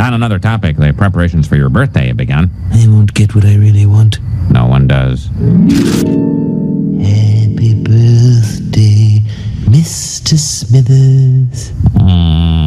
On another topic, the preparations for your birthday have begun. I won't get what I really want. No one does. Happy birthday, Mr. Smithers. Mm.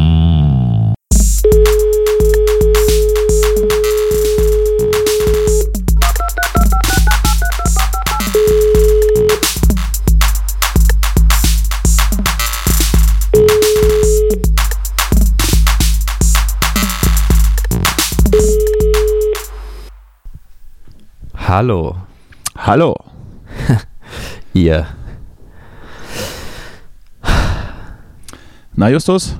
Hallo, Hallo. ihr. Na, Justus?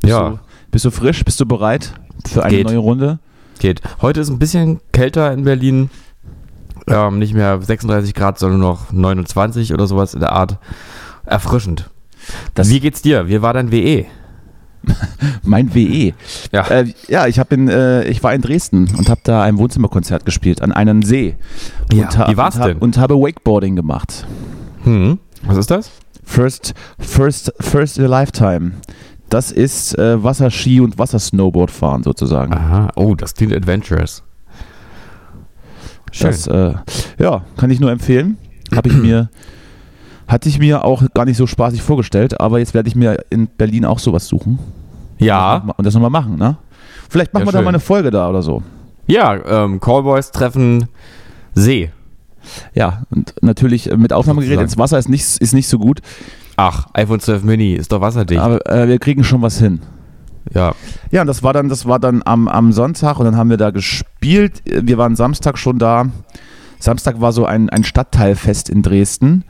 Bist Ja. Du, bist du frisch? Bist du bereit für eine Geht. neue Runde? Geht. Heute ist ein bisschen kälter in Berlin. Ähm, nicht mehr 36 Grad, sondern noch 29 oder sowas in der Art. Erfrischend. Das- Wie geht's dir? Wie war dein WE? Mein WE. Ja. Äh, ja, ich, in, äh, ich war in Dresden und habe da ein Wohnzimmerkonzert gespielt an einem See. Ja, und, ha- wie war's und, ha- denn? Und habe Wakeboarding gemacht. Hm. Was ist das? First, first, first in a lifetime. Das ist äh, Wasserski und Wassersnowboard fahren sozusagen. Aha. Oh, das klingt adventurous. Schön. Das, äh, ja, kann ich nur empfehlen. Habe ich mir, hatte ich mir auch gar nicht so spaßig vorgestellt, aber jetzt werde ich mir in Berlin auch sowas suchen. ja. Und das nochmal machen, ne? Vielleicht machen Ja, wir da schön. mal eine Folge da oder so. Ja, ähm, Callboys treffen See. Ja, und natürlich äh, mit Aufnahmegerät ins Wasser ist nicht, ist nicht so gut, Ach, iPhone 12 Mini ist doch wasserdicht. aber äh, wir kriegen schon was hin. ja. Ja, und das war dann, das war dann am, am Sonntag und dann haben wir da gespielt. Wir waren Samstag schon da. Samstag war so ein, ein Stadtteilfest in Dresden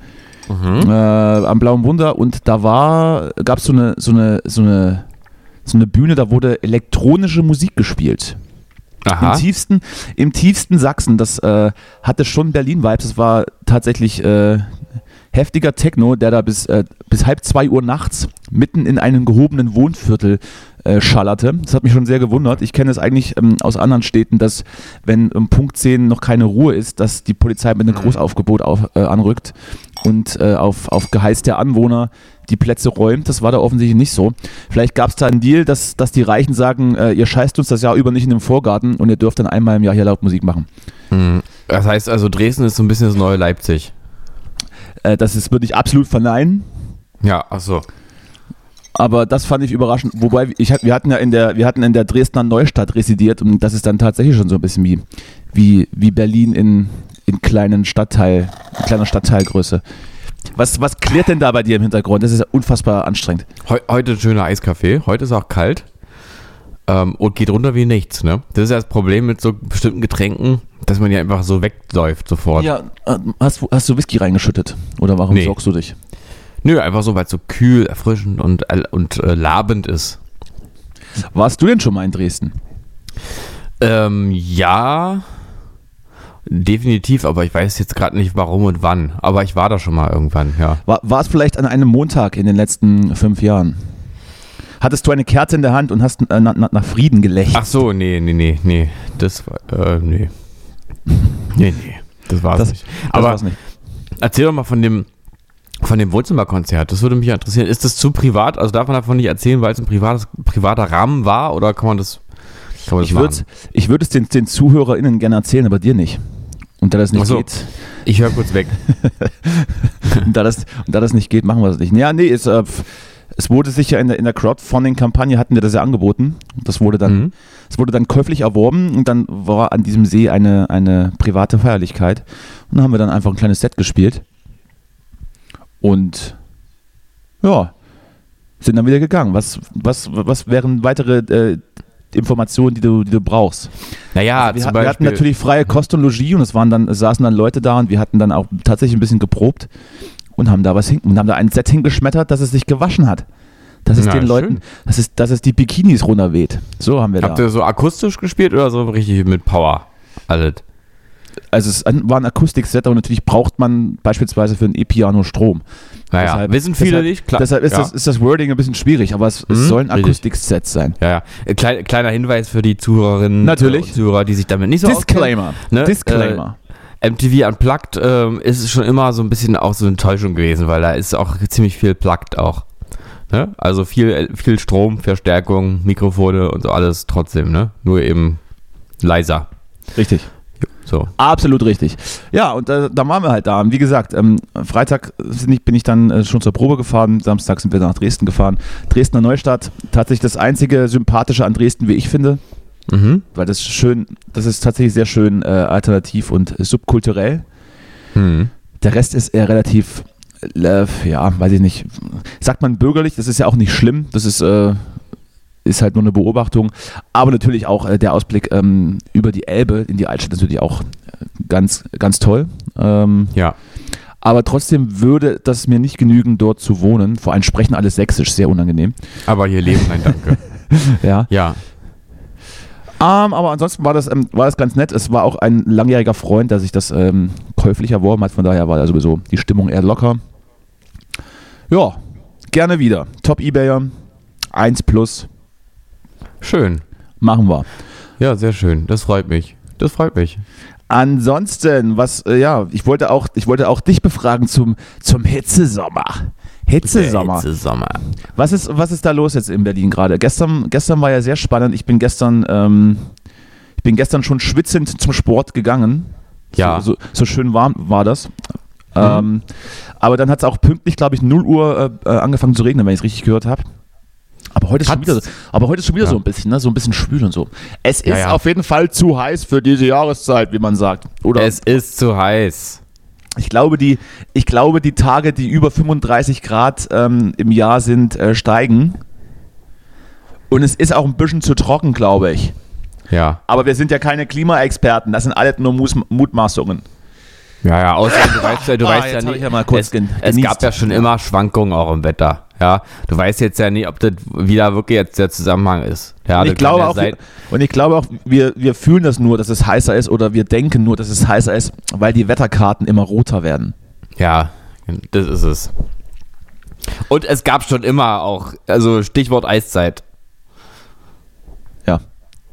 Mhm. äh, am Blauen Wunder und da war, gab so eine, so eine, so eine, so eine Bühne, da wurde elektronische Musik gespielt. Aha. Im tiefsten, im tiefsten Sachsen, das äh, hatte schon Berlin-Vibes. Das war tatsächlich äh, heftiger Techno, der da bis, äh, bis halb zwei Uhr nachts mitten in einem gehobenen Wohnviertel äh, schallerte. Das hat mich schon sehr gewundert. Ich kenne es eigentlich ähm, aus anderen Städten, dass wenn um Punkt 10 noch keine Ruhe ist, dass die Polizei mit einem Großaufgebot auf, äh, anrückt und äh, auf, auf Geheiß der Anwohner die Plätze räumt. Das war da offensichtlich nicht so. Vielleicht gab es da einen Deal, dass, dass die Reichen sagen, äh, ihr scheißt uns das Jahr über nicht in den Vorgarten und ihr dürft dann einmal im Jahr hier laut Musik machen. Mhm. Das heißt also, Dresden ist so ein bisschen das neue Leipzig. Äh, das ist, würde ich absolut verneinen. Ja, ach so. Aber das fand ich überraschend. Wobei, ich, wir hatten ja in der, wir hatten in der Dresdner Neustadt residiert und das ist dann tatsächlich schon so ein bisschen wie, wie, wie Berlin in, in kleinen Stadtteil, in kleiner Stadtteilgröße. Was, was klärt denn da bei dir im Hintergrund? Das ist ja unfassbar anstrengend. Heu heute ein schöner Eiskaffee. Heute ist auch kalt. Ähm, und geht runter wie nichts, ne? Das ist ja das Problem mit so bestimmten Getränken, dass man ja einfach so wegläuft sofort. Ja, äh, hast, du- hast du Whisky reingeschüttet? Oder warum Nee. sorgst du dich? Nö, einfach so, weil es so kühl, erfrischend und, und äh, labend ist. Warst du denn schon mal in Dresden? Ähm, ja, definitiv, aber ich weiß jetzt gerade nicht warum und wann. Aber ich war da schon mal irgendwann, ja. War, war es vielleicht an einem Montag in den letzten fünf Jahren? Hattest du eine Kerze in der Hand und hast äh, nach, nach Frieden gelächelt? Ach so, nee, nee, nee, nee. Das war, äh, nee. Nee, nee. Das war's Das- nicht. Das Aber war's nicht. Erzähl doch mal von dem, von dem Wohnzimmerkonzert. Das würde mich interessieren. Ist das zu privat? Also darf man davon nicht erzählen, weil es ein privates, privater Rahmen war? Oder kann man das, kann man das Ich würde ich würd es den, den ZuhörerInnen gerne erzählen, aber dir nicht. Und da das nicht so. geht, Ich höre kurz weg. und da das, und da das nicht geht, machen wir das nicht. Ja, nee, es, äh, es wurde sich ja in der, in der Crowdfunding-Kampagne hatten wir das ja angeboten. Das wurde dann, Mhm. es wurde dann käuflich erworben und dann war an diesem See eine, eine private Feierlichkeit. Und dann haben wir dann einfach ein kleines Set gespielt. Und ja, sind dann wieder gegangen. Was, was, was wären weitere äh, Informationen, die du, die du brauchst? Naja, wir, zum hat- wir hatten natürlich freie Kost und Logis und es waren dann, es saßen dann Leute da und wir hatten dann auch tatsächlich ein bisschen geprobt und haben da was hin, und haben da ein Set hingeschmettert, dass es sich gewaschen hat. Dass es Na, den schön. Leuten, dass es, dass es die Bikinis runterweht. So haben wir Habt da. ihr so akustisch gespielt oder so richtig mit Power? Alles. Also es war ein Akustikset, aber natürlich braucht man beispielsweise für ein E-Piano Strom. Naja, Deshalb- wissen viele deshalb, nicht. Klar. Deshalb ist, ja. das, ist das Wording ein bisschen schwierig, aber es, es Mhm, soll ein. Akustikset sein. Ja, ja. Äh, Klein, kleiner Hinweis für die Zuhörerinnen Natürlich. und Zuhörer, die sich damit nicht so Disclaimer. Ne? Disclaimer. auskennen. MTV Unplugged ähm, ist schon immer so ein bisschen auch so eine Enttäuschung gewesen, weil da ist auch ziemlich viel Plugged auch. Ne? Also viel, viel Strom, Verstärkung, Mikrofone und so alles trotzdem, ne? Nur eben leiser. Richtig. So. Absolut richtig. Ja, und äh, da waren wir halt da. Und wie gesagt, ähm, Freitag ich, bin ich dann äh, schon zur Probe gefahren. Samstag sind wir nach Dresden gefahren. Dresdner Neustadt, tatsächlich das einzige Sympathische an Dresden, wie ich finde. Mhm. Weil das schön, das ist tatsächlich sehr schön äh, alternativ und subkulturell. Hm. Der Rest ist eher relativ, äh, ja, weiß ich nicht. Sagt man bürgerlich, das ist ja auch nicht schlimm. Das ist, äh, ist halt nur eine Beobachtung. Aber natürlich auch äh, der Ausblick ähm, über die Elbe in die Altstadt ist natürlich auch äh, ganz, ganz toll. Ähm, Ja. aber trotzdem würde das mir nicht genügen, dort zu wohnen. Vor allem sprechen alle Sächsisch, sehr unangenehm. Aber hier leben, nein, danke. Ja. Ja. Ähm, aber ansonsten war das, ähm, war das ganz nett. Es war auch ein langjähriger Freund, der sich das ähm, käuflich erworben hat. Von daher war da sowieso die Stimmung eher locker. Ja, gerne wieder. Top Ebayer, 1 plus, Schön. machen wir. Ja, sehr schön. Das freut mich. Das freut mich. Ansonsten, was, äh, ja, ich wollte auch, ich wollte auch dich befragen zum, zum Hitzesommer. Hitzesommer. Sommer. Was ist, was ist da los jetzt in Berlin gerade? Gestern, gestern war ja sehr spannend. Ich bin gestern, ähm, ich bin gestern schon schwitzend zum Sport gegangen. Ja. So, so, so schön warm war das. Ähm, aber dann hat es auch pünktlich, glaube ich, 0 Uhr äh, äh, angefangen zu regnen, wenn ich es richtig gehört habe. Aber heute ist schon wieder, so- aber heute ist schon wieder Ja. so ein bisschen, ne? so ein bisschen schwül und so. Es ist Ja, ja. auf jeden Fall zu heiß für diese Jahreszeit, wie man sagt. Oder Es ist zu heiß. ich glaube, die, ich glaube, die Tage, die über 35 Grad ähm, im Jahr sind, äh, steigen. Und es ist auch ein bisschen zu trocken, glaube ich. Ja. Aber wir sind ja keine Klimaexperten, das sind alles nur Mus Mutmaßungen. Ja, ja, außerdem, du weißt ja, du Ah, weißt ja jetzt hab nicht, ich ja mal kurz es, es gab ja schon immer Schwankungen auch im Wetter. Ja, du weißt jetzt ja nicht, ob das wieder wirklich jetzt der Zusammenhang ist. Ja, Und ich, glaube ja auch, sein- und ich glaube auch, wir, wir fühlen das nur, dass es heißer ist oder wir denken nur, dass es heißer ist, weil die Wetterkarten immer roter werden. Ja, das ist es. Und es gab schon immer auch, also Stichwort Eiszeit.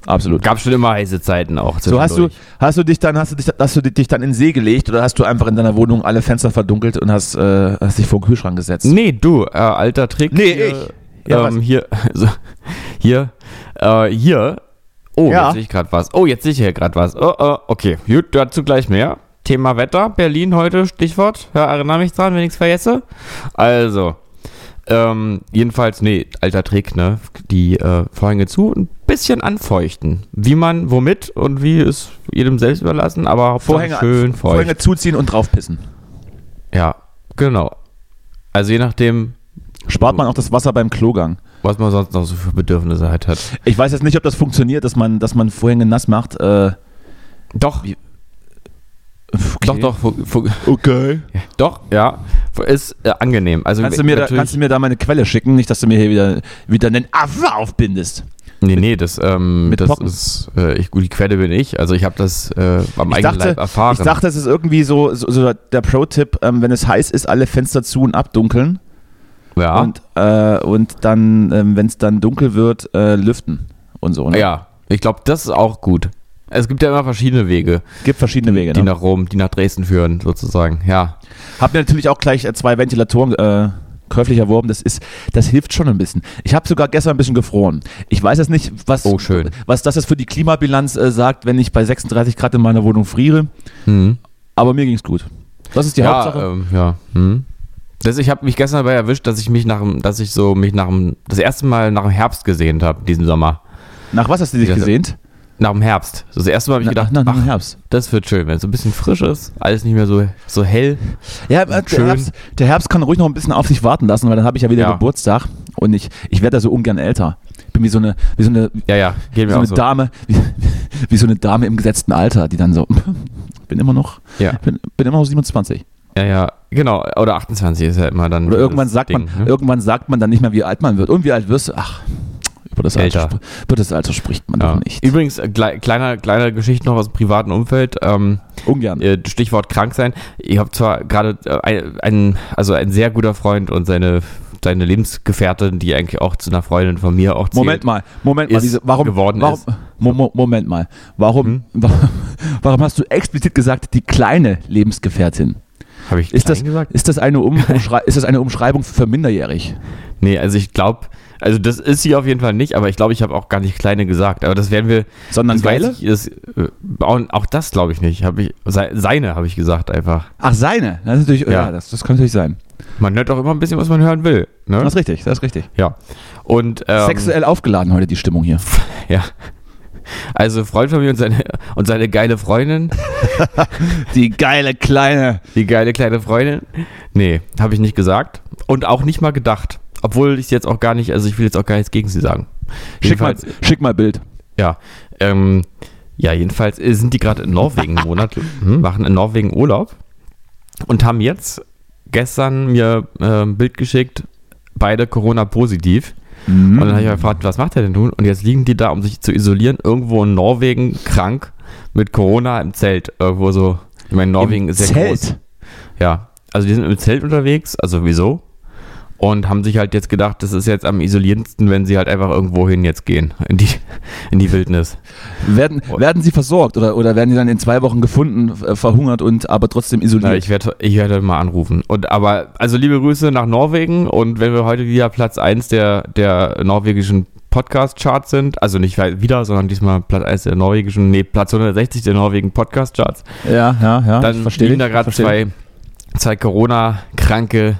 Absolut. Gab schon immer heiße Zeiten auch. So hast du, hast du dich dann, hast du dich, hast du dich dann in den See gelegt oder hast du einfach in deiner Wohnung alle Fenster verdunkelt und hast, äh, hast dich vor den Kühlschrank gesetzt? Nee, du, äh, alter Trick. Nee, hier, ich. Ja, ähm, hier, also, hier, äh, hier. Oh, Ja. jetzt sehe ich gerade was. Oh, jetzt sehe ich hier gerade was. Oh, oh, okay, gut, dazu gleich mehr. Thema Wetter, Berlin heute, Stichwort. Ja, erinnere mich dran, wenn ich es vergesse. Also, ähm, jedenfalls, nee, alter Trick, ne? Die äh, Vorhänge zu, ein bisschen anfeuchten. Wie man, womit und wie ist jedem selbst überlassen, aber Vorhänge, schön feucht. Vorhänge zuziehen und draufpissen. Ja, genau. Also je nachdem, Spart man auch das Wasser beim Klogang. was man sonst noch so für Bedürfnisse halt hat. Ich weiß jetzt nicht, ob das funktioniert, dass man, dass man Vorhänge nass macht. Äh, Doch, okay. doch, doch, Okay. doch, ja, ist äh, angenehm. Also Kannst du, mir da, kannst du mir da meine Quelle schicken? Nicht, dass du mir hier wieder, wieder einen Affe aufbindest. nee, nee, das, ähm, das Pocken. ist, äh, ich, gut, die Quelle bin ich. Also ich habe das äh, am Ich eigenen dachte, Leib erfahren. ich dachte, es ist irgendwie so, so, so der Pro-Tipp, ähm, wenn es heiß ist, alle Fenster zu und abdunkeln. ja, Und, äh, und dann, ähm, wenn es dann dunkel wird, äh, lüften und so. Ne? ja, ich glaube, das ist auch gut. Es gibt ja immer verschiedene Wege, Gibt verschiedene Wege. die Ne? nach Rom, die nach Dresden führen, sozusagen. Ja, Hab mir natürlich auch gleich äh, zwei Ventilatoren äh, käuflich erworben. Das ist, das hilft schon ein bisschen. Ich habe sogar gestern ein bisschen gefroren. Ich weiß jetzt nicht, was, Oh, schön. was das jetzt für die Klimabilanz äh, sagt, wenn ich bei 36 Grad in meiner Wohnung friere. hm. Aber mir ging's gut. Das ist die ja, Hauptsache. ähm, ja. Hm. Das, ich habe mich gestern dabei erwischt, dass ich mich nach dem, dass ich so mich nach dem, das erste Mal nach dem Herbst gesehnt habe, diesen Sommer. Nach was hast du dich gesehnt? Nach dem Herbst. Das erste Mal habe ich gedacht, nach, nach ach, dem Herbst. das wird schön, wenn es so ein bisschen frisch ist, alles nicht mehr so, so hell. Ja, äh, der schön. Herbst, der Herbst kann ruhig noch ein bisschen auf sich warten lassen, weil dann habe ich ja wieder Ja. Geburtstag und ich, ich werde da so ungern älter. Ich bin wie so eine, wie so eine, Ja, ja, wie so eine so. Dame, wie, wie so eine Dame im gesetzten Alter, die dann so, bin immer noch, Ja, bin, bin immer noch 27. ja, ja, genau. Oder 28 ist ja immer dann. Oder irgendwann sagt Ding, man, ne? irgendwann sagt man dann nicht mehr, wie alt man wird. Und wie alt wirst du? Ach, über das Alter, über das Alter spricht man ja. doch nicht. Übrigens, äh, klei- kleiner, kleine Geschichte noch aus dem privaten Umfeld. Ähm, Ungern. äh, Stichwort krank sein. Ich habe zwar gerade äh, ein, ein, also ein sehr guter Freund und seine, seine Lebensgefährtin, die eigentlich auch zu einer Freundin von mir auch zählt. Moment mal, Moment mal, diese, warum, geworden warum, ist. Mo Mo Moment mal, warum, Hm? warum hast du explizit gesagt, die kleine Lebensgefährtin? Habe ich Ist das, gesagt? ist, das eine Umschrei ist das eine Umschreibung für minderjährig? Nee, also ich glaube, also das ist sie auf jeden Fall nicht, aber ich glaube, ich habe auch gar nicht kleine gesagt. Aber das werden wir. Sondern das geile? Ich, ist, äh, auch, auch das glaube ich nicht. Hab ich, se- seine habe ich gesagt einfach. Ach, seine. Das ist natürlich, ja, Ja. das, das kann natürlich sein. Man hört auch immer ein bisschen, was man hören will. Ne? Das ist richtig, das ist richtig. Ja. Und ähm, Sexuell aufgeladen heute die Stimmung hier. ja. Also Freund von mir und seine, und seine geile Freundin, Die geile kleine. die geile kleine Freundin. Nee, habe ich nicht gesagt. Und auch nicht mal gedacht. Obwohl ich jetzt auch gar nicht, also ich will jetzt auch gar nichts gegen sie sagen. Schick mal, schick mal Bild. ja. Ähm, ja, jedenfalls äh, sind die gerade in Norwegen einen Monat, hm, machen in Norwegen Urlaub und haben jetzt gestern mir äh, ein Bild geschickt, beide Corona-positiv. Mhm. Und dann habe ich gefragt, was macht er denn nun? Und jetzt liegen die da, um sich zu isolieren, irgendwo in Norwegen krank mit Corona im Zelt. Irgendwo so. Ich meine, Norwegen ist ja groß. Ja. Also die sind im Zelt unterwegs, also wieso? Und haben sich halt jetzt gedacht, das ist jetzt am isolierendsten, wenn sie halt einfach irgendwo hin jetzt gehen. In die, in die Wildnis. Werden, werden sie versorgt oder, oder werden die dann in zwei Wochen gefunden, äh, verhungert und aber trotzdem isoliert? Na, ich werde ich werd mal anrufen. Und aber, also liebe Grüße nach Norwegen und wenn wir heute wieder Platz 1 der, der norwegischen Podcast-Charts sind, also nicht wieder, sondern diesmal Platz 1 der norwegischen, nee, Platz 160 der norwegen Podcast-Charts, ja, ja, ja. dann ich, da gerade zwei, zwei Corona-kranke,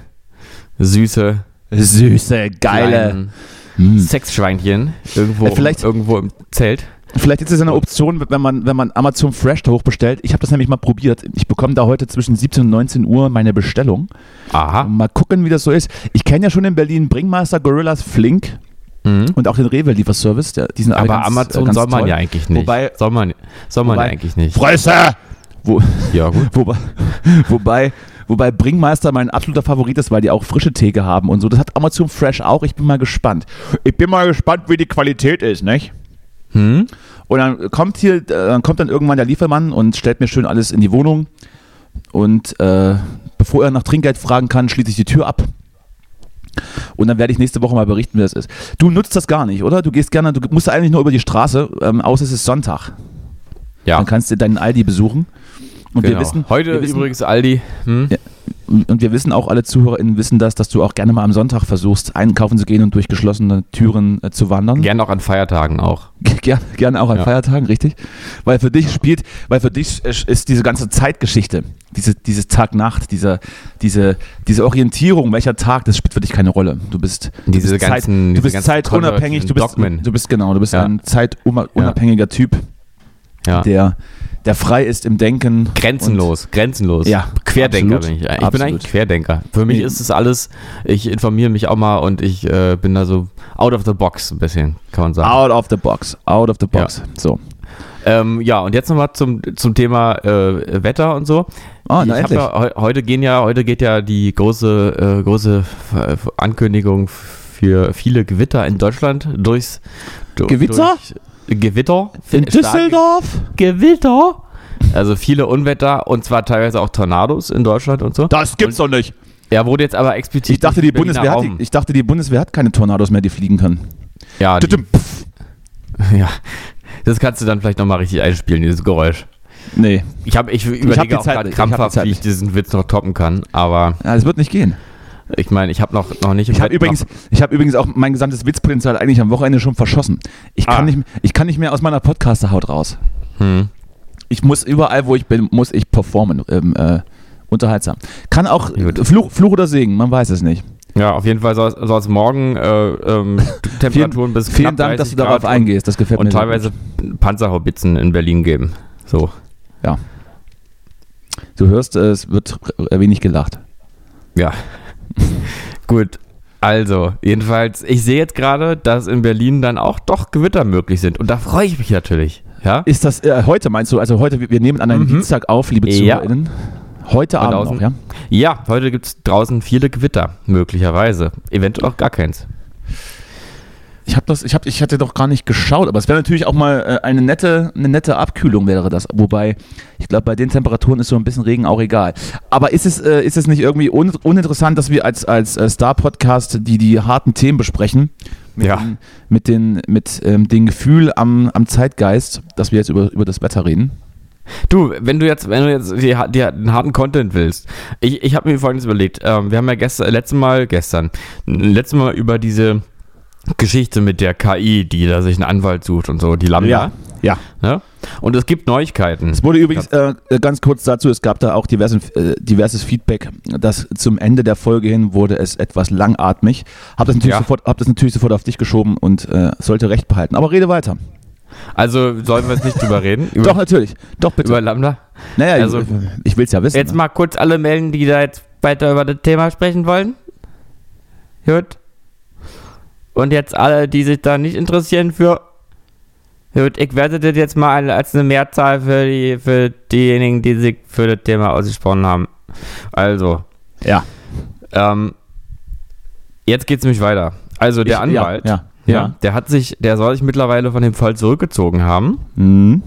süße. Süße, geile. Hm. Sexschweinchen irgendwo, Äh, vielleicht- irgendwo im Zelt. Vielleicht ist es eine Option, wenn man, wenn man Amazon Fresh da hochbestellt. Ich habe das nämlich mal probiert. Ich bekomme da heute zwischen 17 und 19 Uhr meine Bestellung. Aha. Mal gucken, wie das so ist. Ich kenne ja schon in Berlin Bringmaster, Gorillas, Flink Mhm. und auch den Rewe-Lieferservice. Der- Die sind Aber ganz, Amazon ganz soll man toll. ja eigentlich nicht. Wobei- soll man, soll man wobei- ja eigentlich nicht. Fresse! Wo, Ja, gut. wobei, wobei, wobei Bringmeister mein absoluter Favorit ist, weil die auch frische Theke haben und so. Das hat Amazon Fresh auch. Ich bin mal gespannt. Ich bin mal gespannt, wie die Qualität ist, nicht? Hm? Und dann kommt hier, äh, dann kommt dann irgendwann der Liefermann und stellt mir schön alles in die Wohnung. Und äh, bevor er nach Trinkgeld fragen kann, schließe ich die Tür ab. Und dann werde ich nächste Woche mal berichten, wie das ist. Du nutzt das gar nicht, oder? Du gehst gerne, du musst eigentlich nur über die Straße, ähm, außer es ist Sonntag. Ja. Dann kannst du deinen Aldi besuchen. Und Genau. wir wissen, Heute wir wissen, übrigens Aldi. Hm? Ja. und wir wissen auch, alle ZuhörerInnen wissen das, dass du auch gerne mal am Sonntag versuchst, einkaufen zu gehen und durch geschlossene Türen äh, zu wandern. Gern auch an Feiertagen auch. Gerne, gerne auch an Ja. Feiertagen, richtig? Weil für dich spielt, weil für dich ist diese ganze Zeitgeschichte, diese, dieses Tag-Nacht, diese, diese, diese Orientierung, welcher Tag, das spielt für dich keine Rolle. Du bist, du Diese bist, ganzen- Zeit, du diese bist zeitunabhängig, du bist, Dogmen. du bist genau, du bist Ja. ein zeitunabhängiger Typ, Ja. der, der frei ist im Denken. Grenzenlos, grenzenlos. Ja, Querdenker absolut. bin ich. Ich Absolut. bin eigentlich Querdenker. Für mich ist es alles, ich informiere mich auch mal und ich äh, bin da so out of the box ein bisschen, kann man sagen. Out of the box, out of the box. So. Ähm, ja, und jetzt nochmal zum, zum Thema äh, Wetter und so. Ich na endlich. ja, heu- heute gehen ja, heute geht ja die große, äh, große Ankündigung für viele Gewitter in Deutschland durchs du- Gewitter? Durch, Gewitter. In Düsseldorf? Gewitter. Also viele Unwetter und zwar teilweise auch Tornados in Deutschland und so. Das gibt's doch nicht. Er wurde jetzt aber explizit. Ich dachte, die Bundeswehr hat, die, ich dachte, die Bundeswehr hat keine Tornados mehr, die fliegen können. ja, die, ja, das kannst du dann vielleicht nochmal richtig einspielen, dieses Geräusch. Nee, Ich, hab, ich überlege auch gerade. Ich hab die krampfhaft, Zeit wie ich diesen Witz noch toppen kann, aber ja, das wird nicht gehen. Ich meine, ich habe noch, noch nicht Ich habe übrigens, ich habe übrigens auch mein gesamtes Witzpotenzial eigentlich am Wochenende schon verschossen. Ich kann, Ah. nicht, ich kann nicht mehr aus meiner Podcaster-Haut raus. hm, Ich muss überall, wo ich bin, muss ich performen. Ähm, äh, unterhaltsam. Kann auch. Fluch, Fluch oder Segen, man weiß es nicht. Ja, auf jeden Fall soll es morgen äh, ähm, Temperaturen bis Vielen knapp Dank, dass 30 du darauf eingehst. Das gefällt und, mir. und teilweise Panzerhaubitzen in Berlin geben. So. gut. Du hörst, äh, es wird wenig gelacht. Ja. Gut. Also, jedenfalls, ich sehe jetzt gerade, dass in Berlin dann auch doch Gewitter möglich sind. Und da freue ich mich natürlich. Ja? Ist das äh, heute, meinst du? Also heute, wir- nehmen an einem Mhm. Dienstag auf, liebe Ja. ZuhörerInnen. Heute Und Abend außen- noch, ja? Ja, heute gibt es draußen viele Gewitter, möglicherweise. Eventuell auch gar keins. Ich habe das, ich habe, ich hatte doch gar nicht geschaut, aber es wäre natürlich auch mal äh, eine nette, eine nette Abkühlung wäre das. Wobei, ich glaube, bei den Temperaturen ist so ein bisschen Regen auch egal. Aber ist es, äh, ist es nicht irgendwie un uninteressant, dass wir als, als äh, Star-Podcast die, die harten Themen besprechen? Mit Ja. Den, mit den, mit ähm, dem Gefühl am, am Zeitgeist, dass wir jetzt über, über das Wetter reden. Du, wenn du jetzt, wenn du jetzt die, die, den harten Content willst, ich, ich habe mir folgendes überlegt. Ähm, wir haben ja gestern, letztes Mal, gestern, letztes Mal über diese Geschichte mit der KI, die da sich einen Anwalt sucht und so, die Lambda. Ja. Ja. Ne? Und es gibt Neuigkeiten. Es wurde übrigens äh, ganz kurz dazu, es gab da auch diversen, äh, diverses Feedback, dass zum Ende der Folge hin wurde es etwas langatmig. Hab das natürlich, Ja. sofort, hab das natürlich sofort auf dich geschoben und äh, sollte recht behalten. Aber rede weiter. Also sollen wir jetzt nicht drüber reden? Über, Doch, natürlich. Doch, bitte. über Lambda? naja, also- ich, ich will es ja wissen. Jetzt mal kurz alle melden, die da jetzt weiter über das Thema sprechen wollen. Gut. Und jetzt alle, die sich da nicht interessieren für. Gut, ich werde das jetzt mal als eine Mehrzahl für, die, für diejenigen, die sich für das Thema ausgesprochen haben. Also, ja. ähm, jetzt geht's nämlich weiter. Also der Ich- Anwalt, Ja. ja, ja. der hat sich, der soll sich mittlerweile von dem Fall zurückgezogen haben. Mhm.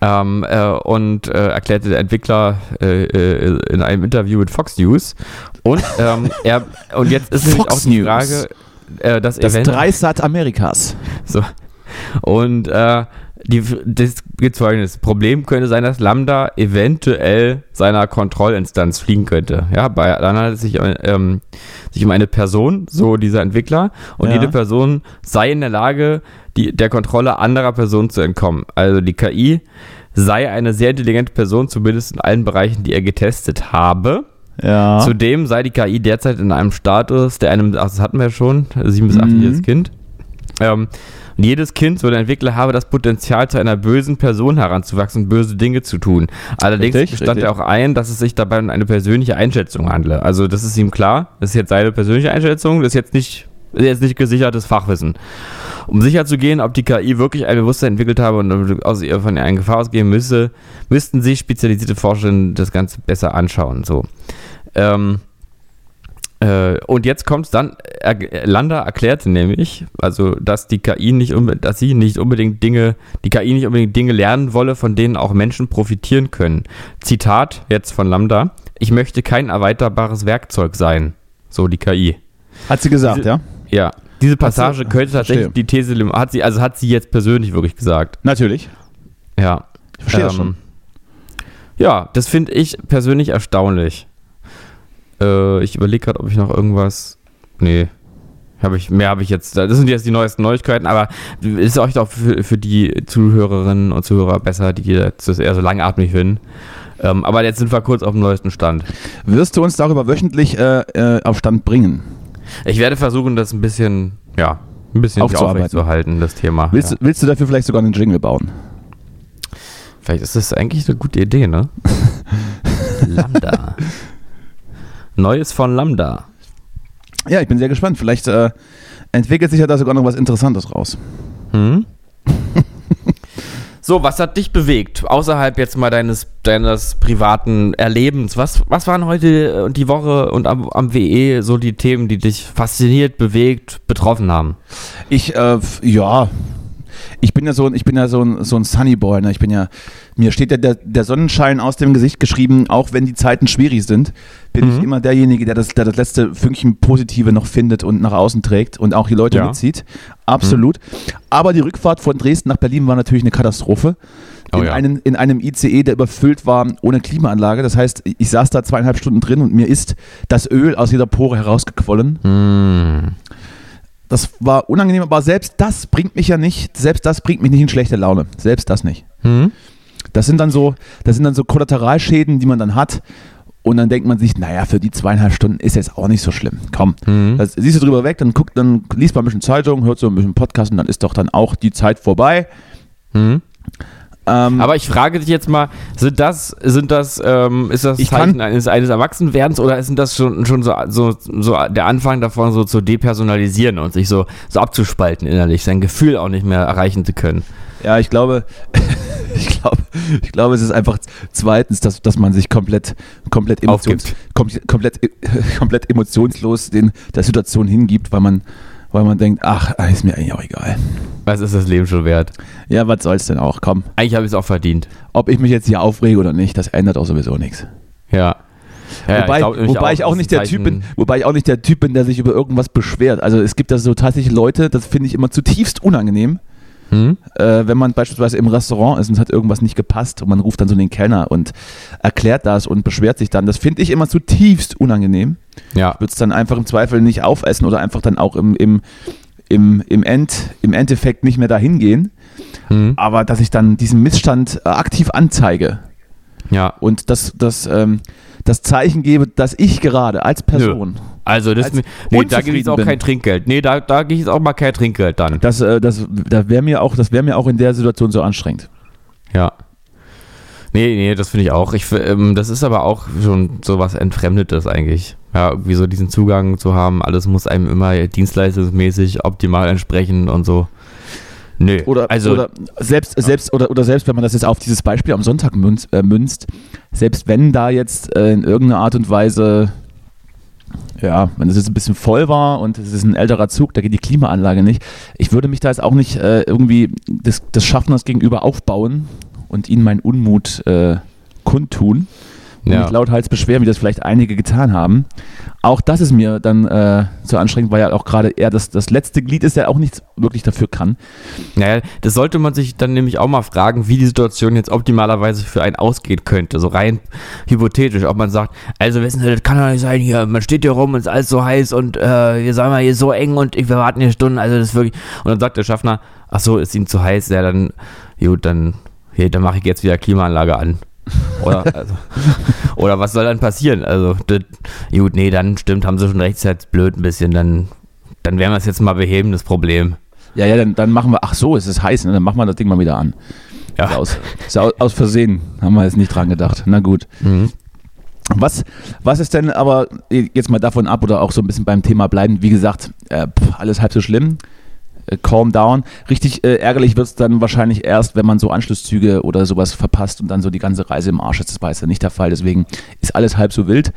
ähm, äh, und äh, erklärte der Entwickler äh, äh, in einem Interview mit Fox News. Und, ähm, er, und jetzt ist Fox auch die News. Frage, äh, das, Das Event. Dreisat Amerikas. So. Und äh, die, das gibt folgendes. Problem könnte sein, dass Lambda eventuell seiner Kontrollinstanz fliegen könnte. Ja, bei, dann handelt es sich, ähm, sich um eine Person, so dieser Entwickler, und Ja. jede Person sei in der Lage, die, der Kontrolle anderer Personen zu entkommen. Also die KI sei eine sehr intelligente Person, zumindest in allen Bereichen, die er getestet habe. Ja. Zudem sei die KI derzeit in einem Status, der einem, ach, das hatten wir ja schon, sieben bis achtjähriges Mhm. Kind. Ähm, und jedes Kind, so der Entwickler, habe das Potenzial, zu einer bösen Person heranzuwachsen und böse Dinge zu tun. Allerdings Richtig, richtig. er auch ein, dass es sich dabei um eine persönliche Einschätzung handle. Also das ist ihm klar, das ist jetzt seine persönliche Einschätzung, das ist jetzt nicht, ist jetzt nicht gesichertes Fachwissen. Um sicher zu gehen, ob die KI wirklich ein Bewusstsein entwickelt habe und aus ihr von ihr eine Gefahr ausgehen müsse, müssten sich spezialisierte Forscherinnen das Ganze besser anschauen. So. Ähm, äh, und jetzt kommt es dann, er, Landa erklärte nämlich, also dass die KI nicht dass sie nicht unbedingt Dinge, die KI nicht unbedingt Dinge lernen wolle, von denen auch Menschen profitieren können. Zitat jetzt von Lambda, ich möchte kein erweiterbares Werkzeug sein. So die KI. Hat sie gesagt, Diese- ja? Ja. Diese Passage könnte tatsächlich verstehe. die These, hat sie, also hat sie jetzt persönlich wirklich gesagt. Natürlich. Ja. Ich verstehe das Ähm, schon. Ja, das finde ich persönlich erstaunlich. Äh, ich überlege gerade, ob ich noch irgendwas. Nee. Hab ich, mehr habe ich jetzt. Das sind jetzt die neuesten Neuigkeiten, aber ist auch auch für, für die Zuhörerinnen und Zuhörer besser, die jetzt das eher so langatmig finden. Ähm, aber jetzt sind wir kurz auf dem neuesten Stand. Wirst du uns darüber wöchentlich äh, äh, auf Stand bringen? Ich werde versuchen, das ein bisschen, ja, ein bisschen aufrechtzuerhalten, das Thema. Willst, ja. du, willst du dafür vielleicht sogar einen Jingle bauen? Vielleicht ist das eigentlich eine gute Idee, ne? Lambda. Neues von Lambda. Ja, ich bin sehr gespannt. Vielleicht äh, entwickelt sich ja da sogar noch was Interessantes raus. Hm? so, was hat dich bewegt? Außerhalb jetzt mal deines, deines privaten Erlebens. Was, was waren heute und die Woche und am, am WE so die Themen, die dich fasziniert, bewegt, betroffen haben? Ich, äh, ja, ich bin ja so, ein- ich bin ja so ein, so ein Sunny Boy. Ne? Ich bin ja, mir steht ja der, der Sonnenschein aus dem Gesicht geschrieben, auch wenn die Zeiten schwierig sind, bin ich Mhm. immer derjenige, der das, der das letzte Fünkchen Positive noch findet und nach außen trägt und auch die Leute Ja. mitzieht. Absolut. Aber die Rückfahrt von Dresden nach Berlin war natürlich eine Katastrophe. Oh in, ja. einen, in einem ICE, der überfüllt war ohne Klimaanlage. Das heißt, ich saß da zweieinhalb Stunden drin und mir ist das Öl aus jeder Pore herausgequollen. Hm. Das war unangenehm, aber selbst das bringt mich ja nicht, selbst das bringt mich nicht in schlechte Laune. Selbst das nicht. Hm? Das sind dann so, das sind dann so Kollateralschäden, die man dann hat. Und dann denkt man sich, naja, für die zweieinhalb Stunden ist jetzt auch nicht so schlimm. Komm, Hm. das siehst du drüber weg, dann guckt, dann liest man ein bisschen Zeitung, hört so ein bisschen Podcast und dann ist doch dann auch die Zeit vorbei. Hm? Ähm, Aber ich frage dich jetzt mal, sind das, sind das, ähm, ist das Ich Zeichen eines, eines Erwachsenwerdens oder sind das schon, schon so, so, so der Anfang davon, so zu depersonalisieren und sich so, so abzuspalten innerlich, sein Gefühl auch nicht mehr erreichen zu können? ja, ich glaube, ich glaube, ich glaube, es ist einfach zweitens, dass, dass man sich komplett, komplett, emotions, kom komplett, komplett emotionslos den, der Situation hingibt, weil man, weil man denkt, ach, ist mir eigentlich auch egal. Was ist das Leben schon wert? Ja, was soll's denn auch? Komm, Eigentlich habe ich es auch verdient. ob ich mich jetzt hier aufrege oder nicht, das ändert auch sowieso nichts. Ja. ja wobei, glaub nämlich wobei ich auch nicht der Typ bin, wobei ich auch nicht der Typ bin, der sich über irgendwas beschwert. Also es gibt da so tatsächlich Leute, das finde ich immer zutiefst unangenehm, Hm? äh, wenn man beispielsweise im Restaurant ist und es hat irgendwas nicht gepasst und man ruft dann so den Kellner und erklärt das und beschwert sich dann. Das finde ich immer zutiefst unangenehm. Ja. Würde es dann einfach im Zweifel nicht aufessen oder einfach dann auch im, im, im, im, End, im Endeffekt nicht mehr dahin gehen. Hm? Aber dass ich dann diesen Missstand äh, aktiv anzeige Ja. und das, das, ähm, das Zeichen gebe, dass ich gerade als Person, Also, das, Als nee, da gebe ich auch bin. kein Trinkgeld. Nee, da, da gehe ich auch mal kein Trinkgeld dann. das, äh, das, da wäre mir, auch- das mir auch in der Situation so anstrengend. Ja. Nee, nee, das finde ich auch. Ich, ähm, das ist aber auch schon so was Entfremdetes eigentlich. Ja, irgendwie so diesen Zugang zu haben, alles muss einem immer dienstleistungsmäßig optimal entsprechen und so. Nö. Oder, also, oder selbst, selbst, oder, oder selbst wenn man das jetzt auf dieses Beispiel am Sonntag münzt, äh, münzt selbst wenn da jetzt äh, in irgendeiner Art und Weise, ja, wenn es jetzt ein bisschen voll war und es ist ein älterer Zug, da geht die Klimaanlage nicht, ich würde mich da jetzt auch nicht äh, irgendwie des, des Schaffners gegenüber aufbauen und ihnen meinen Unmut äh, kundtun und Ja. mich lauthals beschweren, wie das vielleicht einige getan haben. Auch das ist mir dann äh, zu anstrengend, weil ja auch gerade er das, das letzte Glied ist, der auch nichts wirklich dafür kann. Naja, das sollte man sich dann nämlich auch mal fragen, wie die Situation jetzt optimalerweise für einen ausgehen könnte. So rein hypothetisch, ob man sagt, also wissen Sie, das kann doch nicht sein hier, man steht hier rum und ist alles so heiß und äh, wir sagen mal hier so eng und ich, wir warten hier Stunden, also das ist wirklich. Und dann sagt der Schaffner, ach so, ist Ihnen zu heiß, ja dann, gut, dann, hier, dann mache ich jetzt wieder Klimaanlage an. Oder, also, oder was soll dann passieren? Also, das, gut, nee, dann stimmt, haben sie schon recht, ist halt blöd ein bisschen, dann, dann werden wir es jetzt mal beheben, das Problem. Ja, ja, dann, dann machen wir, ach so, es ist heiß, ne? dann machen wir das Ding mal wieder an. Ja. Ist Aus, ist aus, aus Versehen, haben wir jetzt nicht dran gedacht. Na gut. Mhm. Was, was ist denn aber, jetzt mal davon ab oder auch so ein bisschen beim Thema bleiben, wie gesagt, äh, pff, alles halb so schlimm. Äh, calm down. Richtig äh, ärgerlich wird es dann wahrscheinlich erst, wenn man so Anschlusszüge oder sowas verpasst und dann so die ganze Reise im Arsch ist. Das war jetzt ja nicht der Fall, deswegen ist alles halb so wild.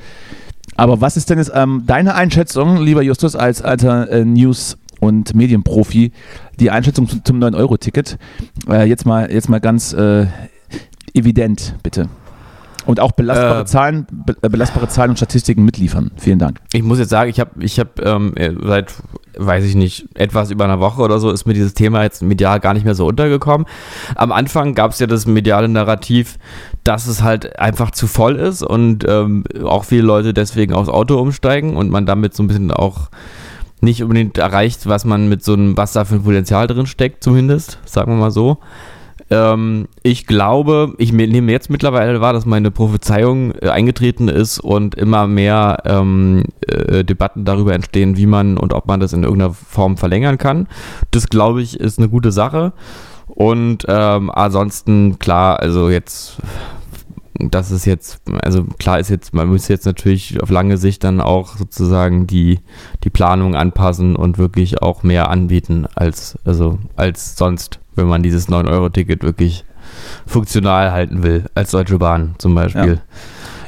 Aber was ist denn jetzt ähm, deine Einschätzung, lieber Justus, als alter äh, News- und Medienprofi, die Einschätzung zum, zum 9-Euro-Ticket? Äh, jetzt, mal, jetzt mal ganz äh, evident, bitte. Und auch belastbare, Äh, Zahlen, be äh, belastbare Zahlen und Statistiken mitliefern. Vielen Dank. Ich muss jetzt sagen, ich habe ich hab, ähm, äh, seit, weiß ich nicht, etwas über einer Woche oder so ist mir dieses Thema jetzt medial gar nicht mehr so untergekommen. Am Anfang gab es ja das mediale Narrativ, dass es halt einfach zu voll ist und ähm, auch viele Leute deswegen aufs Auto umsteigen und man damit so ein bisschen auch nicht unbedingt erreicht, was man mit so einem, was da für ein Potenzial drin steckt, zumindest, sagen wir mal so. Ähm, ich glaube, ich me- nehme jetzt mittlerweile wahr, dass meine Prophezeiung äh, eingetreten ist und immer mehr ähm, äh, Debatten darüber entstehen, wie man und ob man das in irgendeiner Form verlängern kann. Das glaube ich ist eine gute Sache. Und ähm, ansonsten, klar, also jetzt, das ist jetzt, also klar ist jetzt, man muss jetzt natürlich auf lange Sicht dann auch sozusagen die, die Planung anpassen und wirklich auch mehr anbieten als, also als sonst, wenn man dieses 9-Euro-Ticket wirklich funktional halten will, als Deutsche Bahn zum Beispiel.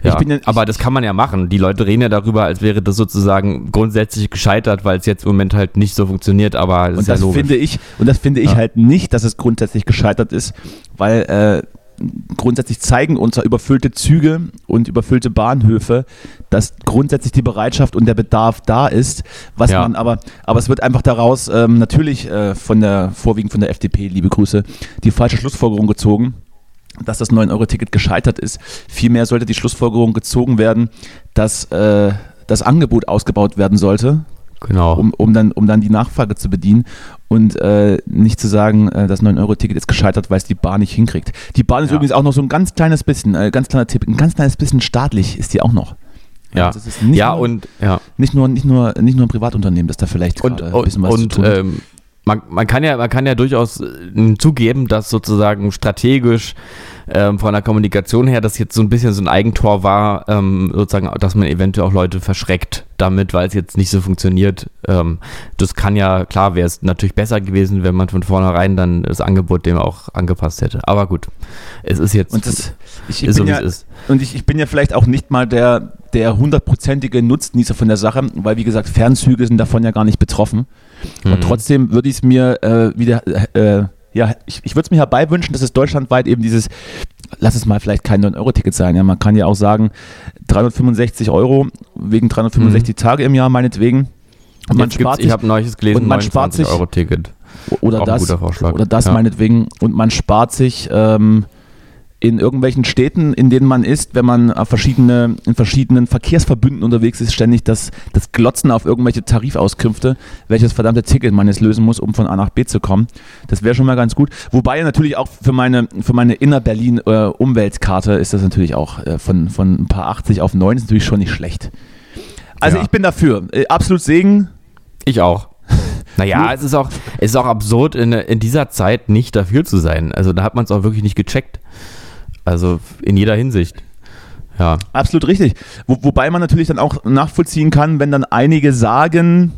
Ja, bin ja- aber das kann man ja machen. Die Leute reden ja darüber, als wäre das sozusagen grundsätzlich gescheitert, weil es jetzt im Moment halt nicht so funktioniert, aber das Und ist ja das logisch. finde ich, und das finde ich Ja. halt nicht, dass es grundsätzlich gescheitert ist, weil äh, grundsätzlich zeigen uns ja überfüllte Züge und überfüllte Bahnhöfe, dass grundsätzlich die Bereitschaft und der Bedarf da ist. Was Ja. man aber, aber es wird einfach daraus ähm, natürlich äh, von der, vorwiegend von der FDP, liebe Grüße, die falsche Schlussfolgerung gezogen dass das 9-Euro-Ticket gescheitert ist. Vielmehr sollte die Schlussfolgerung gezogen werden, dass äh, das Angebot ausgebaut werden sollte, genau. um, um, dann, um dann die Nachfrage zu bedienen und äh, nicht zu sagen, äh, das 9-Euro-Ticket ist gescheitert, weil es die Bahn nicht hinkriegt. Die Bahn ist Ja. übrigens auch noch so ein ganz kleines bisschen, äh, ganz kleiner Tipp, ein ganz kleines bisschen staatlich ist die auch noch. ja, nicht ja nur, und ja. nicht nur, nicht nur, nicht nur ein Privatunternehmen, das da vielleicht und, ein bisschen und, was zu und tun hat. ähm, man, man kann ja man kann ja durchaus äh, zugeben, dass sozusagen strategisch ähm, von der Kommunikation her das jetzt so ein bisschen so ein Eigentor war, ähm, sozusagen, dass man eventuell auch Leute verschreckt damit, weil es jetzt nicht so funktioniert. Ähm, das kann ja, klar wäre es natürlich besser gewesen, wenn man von vornherein dann das Angebot dem auch angepasst hätte. Aber gut, es ist jetzt Und das, ich, ich so, bin wie ja, es ist. Und ich, ich bin ja vielleicht auch nicht mal der, der hundertprozentige Nutznießer von der Sache, weil wie gesagt, Fernzüge sind davon ja gar nicht betroffen. Mhm. Und trotzdem würde ich es mir äh, wieder, äh, ja, ich, ich würde es mir herbeiwünschen, dass es deutschlandweit eben dieses, lass es mal vielleicht kein 9-Euro-Ticket sein. Ja, man kann ja auch sagen, 365 Euro wegen 365 Tage im Jahr meinetwegen. Und man Jetzt spart ich sich, habe neues gelesen, und man spart sich- Euro Ticket. Oder Auch das, oder das Ja. meinetwegen. Und man spart sich ähm, in irgendwelchen Städten, in denen man ist, wenn man auf verschiedene, in verschiedenen Verkehrsverbünden unterwegs ist, ständig das, das Glotzen auf irgendwelche Tarifauskünfte, welches verdammte Ticket man jetzt lösen muss, um von A nach B zu kommen. Das wäre schon mal ganz gut. Wobei natürlich auch für meine, für meine Inner-Berlin-Umweltkarte ist das natürlich auch äh, von, von ein paar 80 auf 9 ist natürlich schon nicht schlecht. Also Ja. ich bin dafür. Äh, absolut Segen. Ich auch. Naja, es ist auch, es ist auch absurd, in, in dieser Zeit nicht dafür zu sein. Also da hat man es auch wirklich nicht gecheckt. Also in jeder Hinsicht. Ja. Absolut richtig. Wo, wobei man natürlich dann auch nachvollziehen kann, wenn dann einige sagen,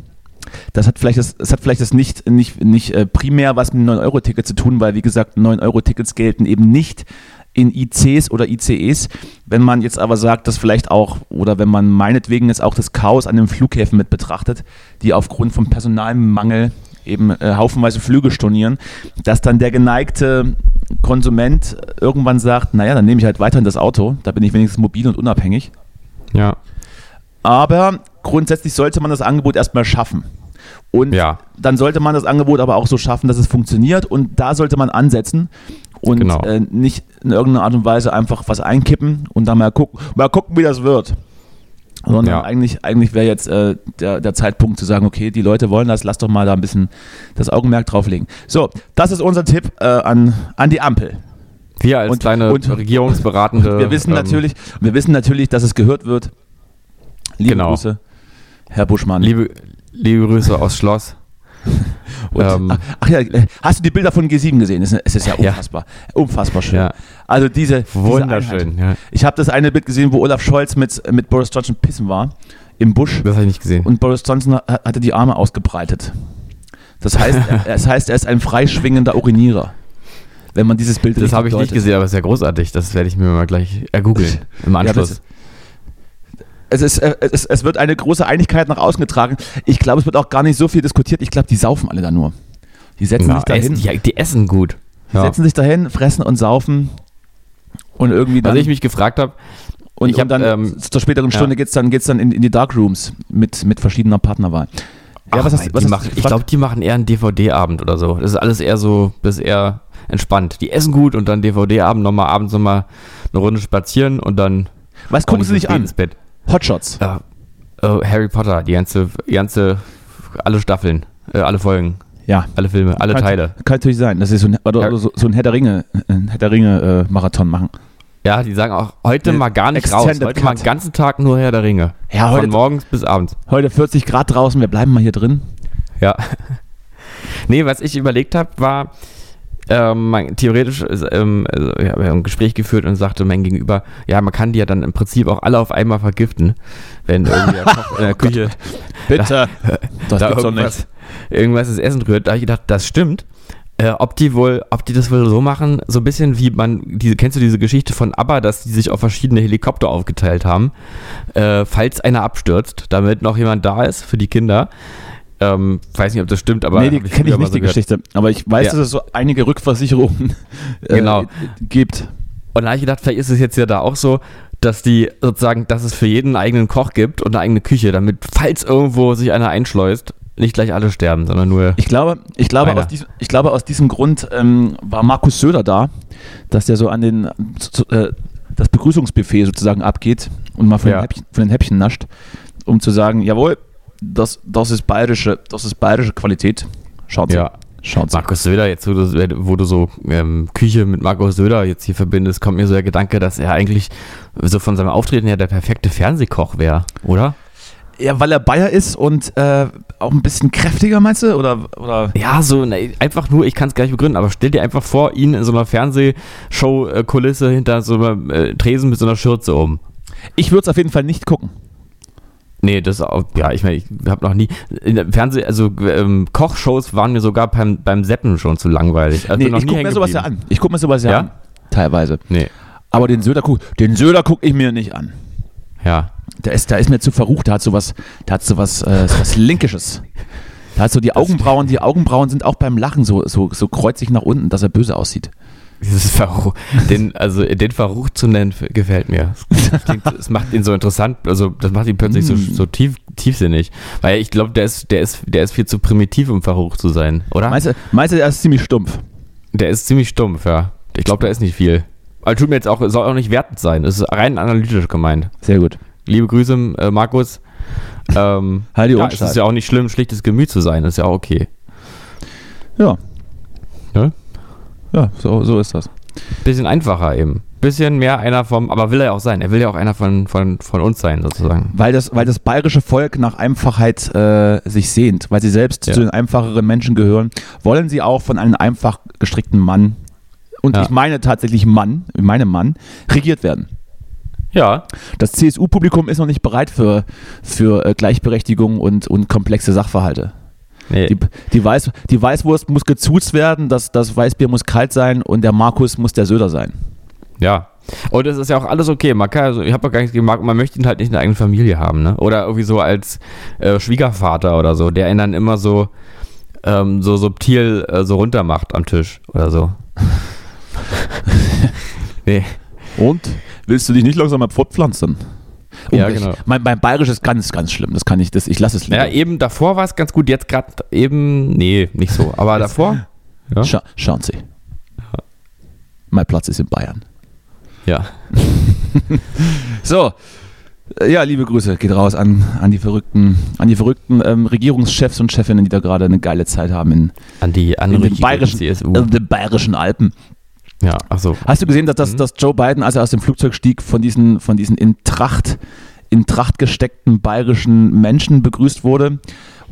das hat vielleicht das, das hat vielleicht das nicht, nicht, nicht äh, primär was mit dem 9-Euro-Ticket zu tun, weil wie gesagt, 9-Euro-Tickets gelten eben nicht in ICs oder ICEs. Wenn man jetzt aber sagt, dass vielleicht auch, oder wenn man meinetwegen jetzt auch das Chaos an den Flughäfen mit betrachtet, die aufgrund von Personalmangel eben äh, haufenweise Flüge stornieren, dass dann der geneigte Konsument irgendwann sagt, naja, dann nehme ich halt weiterhin das Auto, da bin ich wenigstens mobil und unabhängig. Ja. Aber grundsätzlich sollte man das Angebot erstmal schaffen. Und Ja. dann sollte man das Angebot aber auch so schaffen, dass es funktioniert. Und da sollte man ansetzen und Genau. äh, nicht in irgendeiner Art und Weise einfach was einkippen und dann mal gucken, mal gucken wie das wird. Sondern Ja. eigentlich, eigentlich wäre jetzt äh, der, der Zeitpunkt zu sagen, okay, die Leute wollen das, lass doch mal da ein bisschen das Augenmerk drauflegen. So, das ist unser Tipp äh, an, an die Ampel. Wir als Und- kleine und- regierungsberatende. Wir wissen ähm, natürlich, wir wissen natürlich, dass es gehört wird. Liebe Genau. Grüße, Herr Buschmann. Liebe, liebe Grüße aus Schloss. Ähm, ach, ja, äh, hast du die Bilder von G7 gesehen? Es ist, es ist ja Ja. unfassbar. Unfassbar schön. Ja. Also diese, diese Wunderschön. Ja. Ich habe das eine Bild gesehen, wo Olaf Scholz mit, mit Boris Johnson pissen war im Busch Das habe ich nicht gesehen. und Boris Johnson ha- hatte die Arme ausgebreitet. Das heißt, er, das heißt, er ist ein freischwingender Urinierer. Wenn man dieses Bild Das habe ich nicht gesehen, aber es ist ja großartig. Das werde ich mir mal gleich ergoogeln im Ja, Anschluss. das- Es, ist, äh, es, es wird eine große Einigkeit nach außen getragen. Ich glaube, es wird auch gar nicht so viel diskutiert. Ich glaube, die saufen alle da nur. Die setzen Ja, sich dahin. essen, die, die essen gut. Die Ja. setzen sich dahin, fressen und saufen und irgendwie dann, Was ich mich gefragt habe, und, ich hab, und dann ähm, zur späteren ja. Stunde geht's dann, geht's dann in, in die Darkrooms mit, mit verschiedener Partnerwahl. Ja, was hast, was die hast machen, ich glaube, die machen eher einen DVD-Abend oder so. Das ist alles eher so, das ist eher entspannt. Die essen gut und dann DVD-Abend nochmal abends nochmal eine Runde spazieren und dann was gucken sie sich an? ins Bett. Hotshots. Ja, äh, Harry Potter, die ganze, die ganze, alle Staffeln, äh, alle Folgen, Ja. alle Filme, alle Kann- Teile. Kann natürlich sein, dass sie so ein, oder so, so ein Herr der Ringe, ein Herr der Ringe äh, Marathon machen. Ja, die sagen auch heute Äh, mal gar nicht raus. Extended Heute mal Cut. den ganzen Tag nur Herr der Ringe. Ja, heute- Von morgens bis abends. Heute 40 Grad draußen, wir bleiben mal hier drin. Ja. nee, was ich überlegt habe, war, ähm, man, theoretisch äh, ähm, also, ja, wir haben ein Gespräch geführt und sagte mein Gegenüber, ja, man kann die ja dann im Prinzip auch alle auf einmal vergiften, wenn irgendwie der Koch in der Küche Bitte. Das da gibt's doch irgendwas, nicht. irgendwas ins Essen rührt. Da habe ich gedacht, das stimmt. Äh, ob die wohl, ob die das wohl so machen, so ein bisschen wie man, diese, kennst du diese Geschichte von ABBA, dass die sich auf verschiedene Helikopter aufgeteilt haben, äh, falls einer abstürzt, damit noch jemand da ist für die Kinder. Ähm, weiß nicht, ob das stimmt, aber nee, die kenne ich nicht, die gehört. Geschichte. Aber ich weiß, Ja. dass es so einige Rückversicherungen äh, Genau. gibt. Und da habe ich gedacht, vielleicht ist es jetzt ja da auch so, dass die sozusagen, dass es für jeden einen eigenen Koch gibt und eine eigene Küche, damit, falls irgendwo sich einer einschleust, nicht gleich alle sterben, sondern nur. Ich glaube, ich glaube, Einer. aus diesem, ich glaube, aus diesem Grund ähm, war Markus Söder da, dass der so an den zu- äh, das Begrüßungsbuffet sozusagen abgeht und mal von, Ja. den, Häppchen, von den Häppchen nascht, um zu sagen, jawohl, das, das ist bayerische, das ist bayerische Qualität. Schaut. Ja. Schaut sie. Markus Söder, jetzt wo du, wo du so ähm, Küche mit Markus Söder jetzt hier verbindest, kommt mir so der Gedanke, dass er eigentlich so von seinem Auftreten her der perfekte Fernsehkoch wäre, oder? Ja, weil er Bayer ist und äh, auch ein bisschen kräftiger, meinst du? Oder, oder Ja, so ne, einfach nur, ich kann es gar nicht begründen, aber stell dir einfach vor, ihn in so einer Fernsehshow-Kulisse hinter so einem äh, Tresen mit so einer Schürze um. ich würde es auf jeden Fall nicht gucken. Nee, das auch, ja, ich meine, ich habe noch nie, in der Fernseh, also ähm, Kochshows waren mir sogar beim, beim Seppen schon zu langweilig. Also Nee, ich gucke mir sowas ja an. Ich gucke mir sowas ja, Ja? an. Teilweise. Nee, Aber den Söder guck, den Söder gucke ich mir nicht an. ja. Der ist, der ist mir zu verrucht, der hat sowas, der hat sowas, äh, sowas Linkisches. Der hat so die Augenbrauen, die Augenbrauen sind auch beim Lachen so, so, so kreuzig nach unten, dass er böse aussieht. Dieses Verruch, den, also den Verruch zu nennen, gefällt mir. Das, klingt, das macht ihn so interessant, also das macht ihn plötzlich so, Mm. so tief, tiefsinnig. Weil ich glaube, der ist, der, ist, der ist viel zu primitiv, um Verruch zu sein, oder? Meinst du, meinst du, er ist ziemlich stumpf? Der ist ziemlich stumpf, ja. Ich glaube, da ist nicht viel. Aber tut mir jetzt auch, soll auch nicht wertend sein. Es ist rein analytisch gemeint. Sehr gut. Liebe Grüße, äh, Markus. Ähm, Halt die ja, es ist ja auch nicht schlimm, schlichtes Gemüt zu sein. Das ist ja auch okay. Ja. Ne? Ja, so, so ist das. Bisschen einfacher eben. Bisschen mehr einer vom, aber will er ja auch sein. Er will ja auch einer von, von, von uns sein, sozusagen. Weil das, weil das bayerische Volk nach Einfachheit äh, sich sehnt, weil sie selbst Ja. zu den einfacheren Menschen gehören, wollen sie auch von einem einfach gestrickten Mann, und Ja. ich meine tatsächlich Mann, ich meine Mann, regiert werden. Ja. Das CSU-Publikum ist noch nicht bereit für, für äh, Gleichberechtigung und, und komplexe Sachverhalte. Nee. Die, die, Weiß, die Weißwurst muss gezuzt werden, das, das Weißbier muss kalt sein und der Markus muss der Söder sein. Ja. Und es ist ja auch alles okay. Man kann, also ich habe gar nichts Marco, man möchte ihn halt nicht in der eigenen Familie haben, ne? Oder irgendwie so als äh, Schwiegervater oder so, der ihn dann immer so, ähm, so subtil äh, so runter macht am Tisch oder so. nee. Und willst du dich nicht langsam mal fortpflanzen? Ja, genau. Mein, mein Bayerisch ist ganz, ganz schlimm. Das kann ich, das, ich lasse es lieber. Ja, eben davor war es ganz gut, jetzt gerade eben, nee, nicht so. Aber davor? Ja. Scha schauen Sie. Mein Platz ist in Bayern. Ja. So. Ja, liebe Grüße geht raus an, an die verrückten, an die verrückten ähm, Regierungschefs und Chefinnen, die da gerade eine geile Zeit haben in, An die in den bayerischen, CSU. äh, den bayerischen Alpen. Ja, ach so. Hast du gesehen, dass, dass, Mhm. dass Joe Biden, als er aus dem Flugzeug stieg, von diesen, von diesen in Tracht, in Tracht gesteckten bayerischen Menschen begrüßt wurde?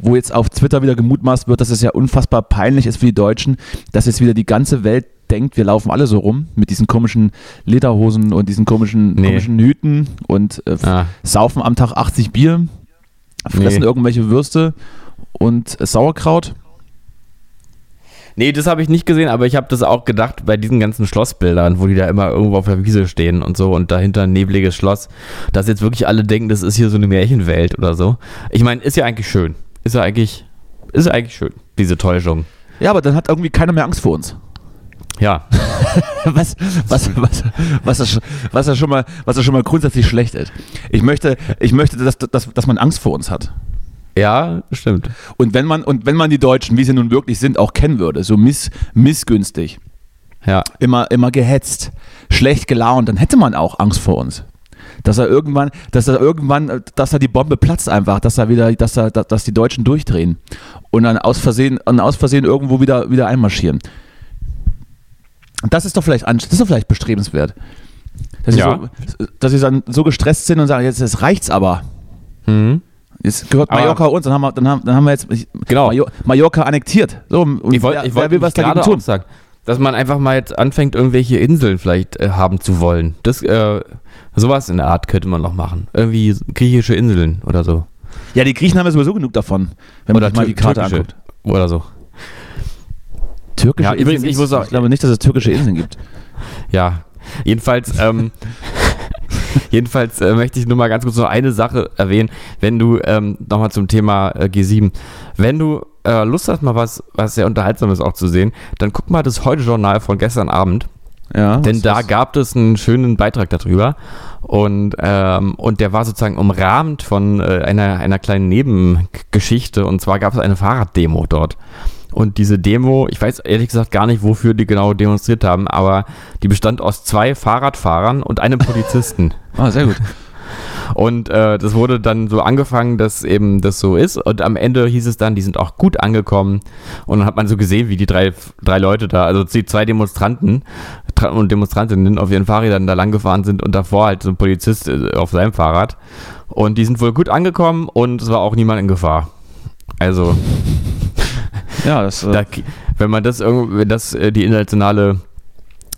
Wo jetzt auf Twitter wieder gemutmaßt wird, dass es ja unfassbar peinlich ist für die Deutschen, dass jetzt wieder die ganze Welt denkt, wir laufen alle so rum mit diesen komischen Lederhosen und diesen komischen, Nee. komischen Hüten und äh, Ah, saufen am Tag 80 Bier, fressen Nee. irgendwelche Würste und äh, Sauerkraut. Nee, das habe ich nicht gesehen, aber ich habe das auch gedacht bei diesen ganzen Schlossbildern, wo die da immer irgendwo auf der Wiese stehen und so und dahinter ein nebliges Schloss, dass jetzt wirklich alle denken, das ist hier so eine Märchenwelt oder so. Ich meine, ist ja eigentlich schön. Ist ja eigentlich, ist ja eigentlich schön, diese Täuschung. Ja, aber dann hat irgendwie keiner mehr Angst vor uns. Ja, was, was, was, was, das, was, das schon mal, was das schon mal grundsätzlich schlecht ist. Ich möchte, ich möchte dass, dass, dass man Angst vor uns hat. Ja, stimmt. Und wenn man, und wenn man die Deutschen, wie sie nun wirklich sind, auch kennen würde, so miss, missgünstig, Ja, immer, immer gehetzt, schlecht gelaunt, dann hätte man auch Angst vor uns. Dass er irgendwann, dass er irgendwann, dass er die Bombe platzt einfach, dass er wieder, dass er, dass die Deutschen durchdrehen und dann aus Versehen, und aus Versehen irgendwo wieder, wieder einmarschieren. Das ist doch vielleicht, das ist doch vielleicht bestrebenswert. Dass, Ja. sie so, dass sie dann so gestresst sind und sagen, jetzt, jetzt reicht's aber. mhm. Jetzt gehört Mallorca uns, dann haben wir, dann haben, dann haben wir jetzt Genau. Mallorca annektiert. So, und Ich wollte ich wollt will was dagegen gerade tun? sagen, dass man einfach mal jetzt anfängt, irgendwelche Inseln vielleicht äh, haben zu wollen. Das, äh, sowas in der Art könnte man noch machen. Irgendwie griechische Inseln oder so. Ja, die Griechen haben ja sowieso genug davon, wenn man Oder sich mal die Karte türkische anguckt. Oder so. Türkische Ja, übrigens, Inseln ich muss auch- ich glaube nicht, dass es türkische Inseln gibt. Ja, jedenfalls, ähm, jedenfalls äh, möchte ich nur mal ganz kurz noch eine Sache erwähnen, wenn du ähm, nochmal zum Thema äh, G7, wenn du äh, Lust hast, mal was, was sehr Unterhaltsames auch zu sehen, dann guck mal das Heute-Journal von gestern Abend, Ja, denn da was- gab es einen schönen Beitrag darüber. Und, ähm, und der war sozusagen umrahmt von äh, einer, einer kleinen Nebengeschichte. Und zwar gab es eine Fahrraddemo dort. Und diese Demo, ich weiß ehrlich gesagt gar nicht, wofür die genau demonstriert haben, aber die bestand aus zwei Fahrradfahrern und einem Polizisten. Ah, sehr gut. Und äh, das wurde dann so angefangen, dass eben das so ist. Und am Ende hieß es dann, die sind auch gut angekommen. Und dann hat man so gesehen, wie die drei, drei Leute da, also die zwei Demonstranten tra- und Demonstrantinnen auf ihren Fahrrädern da lang gefahren sind und davor halt so ein Polizist äh, auf seinem Fahrrad. Und die sind wohl gut angekommen und es war auch niemand in Gefahr. Also, Ja, das, äh, da, wenn man das irgendwie, wenn das äh, die internationale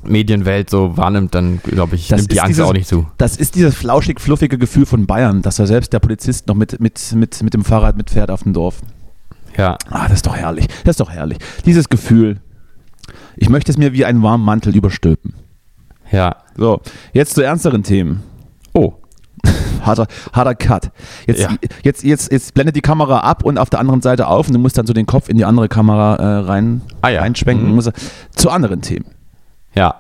Medienwelt so wahrnimmt, dann glaube ich, Das nimmt die Angst dieses- auch nicht zu. das ist dieses flauschig-fluffige Gefühl von Bayern, dass da selbst der Polizist noch mit, mit, mit, mit dem Fahrrad mitfährt auf dem Dorf. Ja. Ah, das ist doch herrlich. Das ist doch herrlich. Dieses Gefühl. Ich möchte es mir wie einen warmen Mantel überstülpen. Ja. So, jetzt zu ernsteren Themen. Harter, harter Cut. Jetzt, Ja. jetzt, jetzt, jetzt blendet die Kamera ab und auf der anderen Seite auf und du musst dann so den Kopf in die andere Kamera äh, rein, Ah ja. reinschwenken. Mhm. Zu anderen Themen. Ja.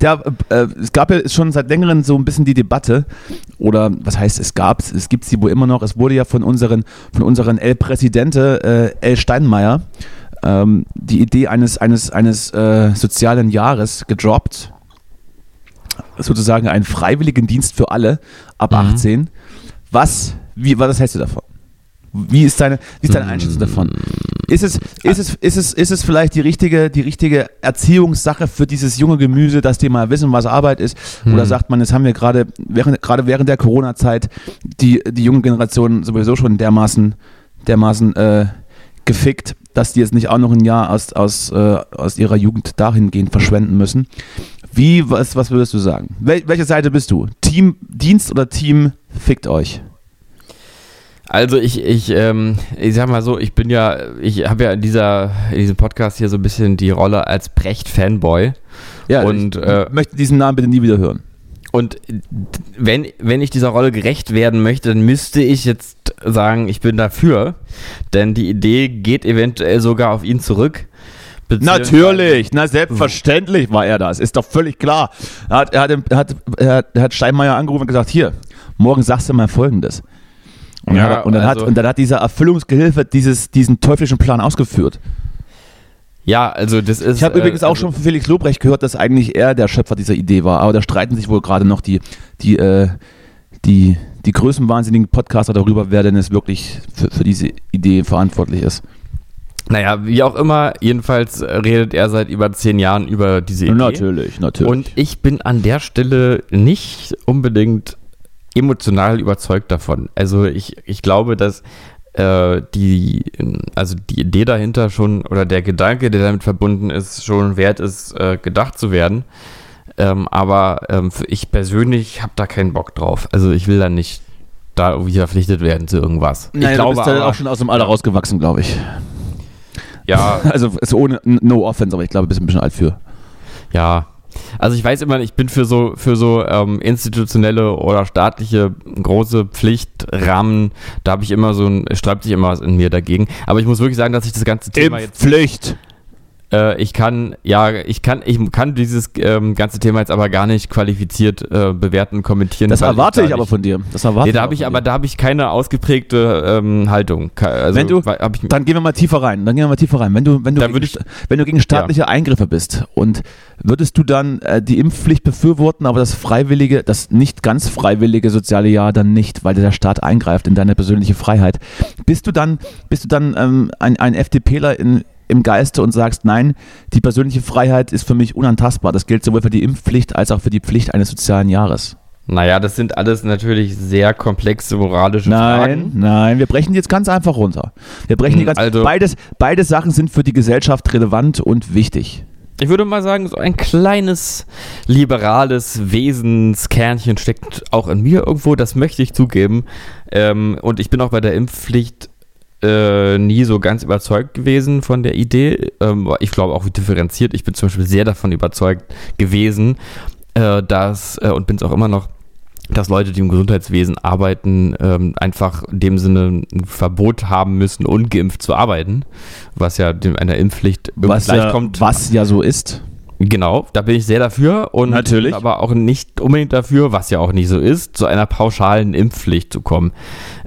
Der, äh, es gab ja schon seit längerem so ein bisschen die Debatte, oder was heißt es gab, es gibt sie wohl immer noch, es wurde ja von unseren, von unseren El Presidente, äh, El Steinmeier, ähm, die Idee eines, eines, eines äh, sozialen Jahres gedroppt. Sozusagen einen freiwilligen Dienst für alle ab 18. Was, wie, was hältst du davon? Wie ist deine, wie ist deine Einschätzung davon? Ist es, ist, es, ist, es, ist es vielleicht die richtige, die richtige Erziehungssache für dieses junge Gemüse, dass die mal wissen, was Arbeit ist? Oder sagt man, jetzt haben wir gerade während, gerade während der Corona-Zeit die, die junge Generation sowieso schon dermaßen, dermaßen äh, gefickt, dass die jetzt nicht auch noch ein Jahr aus, aus, äh, aus ihrer Jugend dahingehend verschwenden müssen. Wie, was, was würdest du sagen? Wel, welche Seite bist du? Team Dienst oder Team fickt euch? Also ich, ich, ähm, ich sag mal so, ich bin ja, ich habe ja in dieser, in diesem Podcast hier so ein bisschen die Rolle als Brecht-Fanboy. und ich äh, möchte diesen Namen bitte nie wieder hören. Und wenn, wenn ich dieser Rolle gerecht werden möchte, dann müsste ich jetzt sagen, ich bin dafür. Denn die Idee geht eventuell sogar auf ihn zurück. Natürlich, na selbstverständlich war er das, ist doch völlig klar. Er hat, er hat, er hat, er hat, er Steinmeier angerufen und gesagt, hier, morgen sagst du mal Folgendes. Und, Ja, dann, hat, und, dann, also- hat, und dann hat dieser Erfüllungsgehilfe dieses, diesen teuflischen Plan ausgeführt. Ja, also das ist. Ich habe äh, übrigens auch also- schon von Felix Lobrecht gehört, dass eigentlich er der Schöpfer dieser Idee war, aber da streiten sich wohl gerade noch die, die, äh, die, die größenwahnsinnigen Podcaster darüber, wer denn es wirklich für, für diese Idee verantwortlich ist. Naja, wie auch immer, jedenfalls redet er seit über zehn Jahren über diese Idee. Natürlich, natürlich. Und ich bin an der Stelle nicht unbedingt emotional überzeugt davon. Also ich, ich glaube, dass äh, die, also die Idee dahinter schon oder der Gedanke, der damit verbunden ist, schon wert ist, äh, gedacht zu werden. Ähm, aber ähm, ich persönlich habe da keinen Bock drauf. Also ich will da nicht da irgendwie verpflichtet werden zu irgendwas. Nein, ich du glaube bist ja aber, auch schon aus dem Alter rausgewachsen, glaube ich. Ja, Also ist ohne No Offense, aber ich glaube, bist ein bisschen alt für. Ja, also ich weiß immer, ich bin für so für so ähm, institutionelle oder staatliche große Pflichtrahmen, da habe ich immer so ein, sträubt sich immer was in mir dagegen. Aber ich muss wirklich sagen, dass ich das ganze Thema jetzt, Pflicht. Äh, ich kann, ja, ich kann, ich kann dieses ähm, ganze Thema jetzt aber gar nicht qualifiziert äh, bewerten, kommentieren. Das erwarte da ich aber nicht- von dir. Das erwarte Nee, da ich habe ich aber dir. da habe ich keine ausgeprägte ähm, Haltung. Also, Wenn du- ich, Dann gehen wir mal tiefer rein. Dann gehen wir mal tiefer rein. Wenn du, wenn du, gegen, ich- wenn du gegen staatliche Eingriffe bist und würdest du dann äh, die Impfpflicht befürworten, aber das freiwillige, das nicht ganz freiwillige soziale Jahr dann nicht, weil der Staat eingreift in deine persönliche Freiheit, bist du dann, bist du dann ähm, ein, ein FDPler in, im Geiste und sagst, nein, die persönliche Freiheit ist für mich unantastbar. Das gilt sowohl für die Impfpflicht als auch für die Pflicht eines sozialen Jahres. naja, das sind alles natürlich sehr komplexe moralische Nein, Fragen. nein, wir brechen die jetzt ganz einfach runter. Wir brechen die Hm, ganz. also- beides, beide Sachen sind für die Gesellschaft relevant und wichtig. Ich würde mal sagen, so ein kleines liberales Wesenskernchen steckt auch in mir irgendwo, das möchte ich zugeben. Ähm, und ich bin auch bei der Impfpflicht äh, nie so ganz überzeugt gewesen von der Idee. Ähm, ich glaube auch, wie differenziert. Ich bin zum Beispiel sehr davon überzeugt gewesen, äh, dass, äh, und bin es auch immer noch, dass Leute, die im Gesundheitswesen arbeiten, ähm, einfach in dem Sinne ein Verbot haben müssen, ungeimpft zu arbeiten, was ja einer Impfpflicht Was gleich ja, kommt. was ja so ist. Genau, da bin ich sehr dafür und Natürlich. aber auch nicht unbedingt dafür, was ja auch nicht so ist, zu einer pauschalen Impfpflicht zu kommen.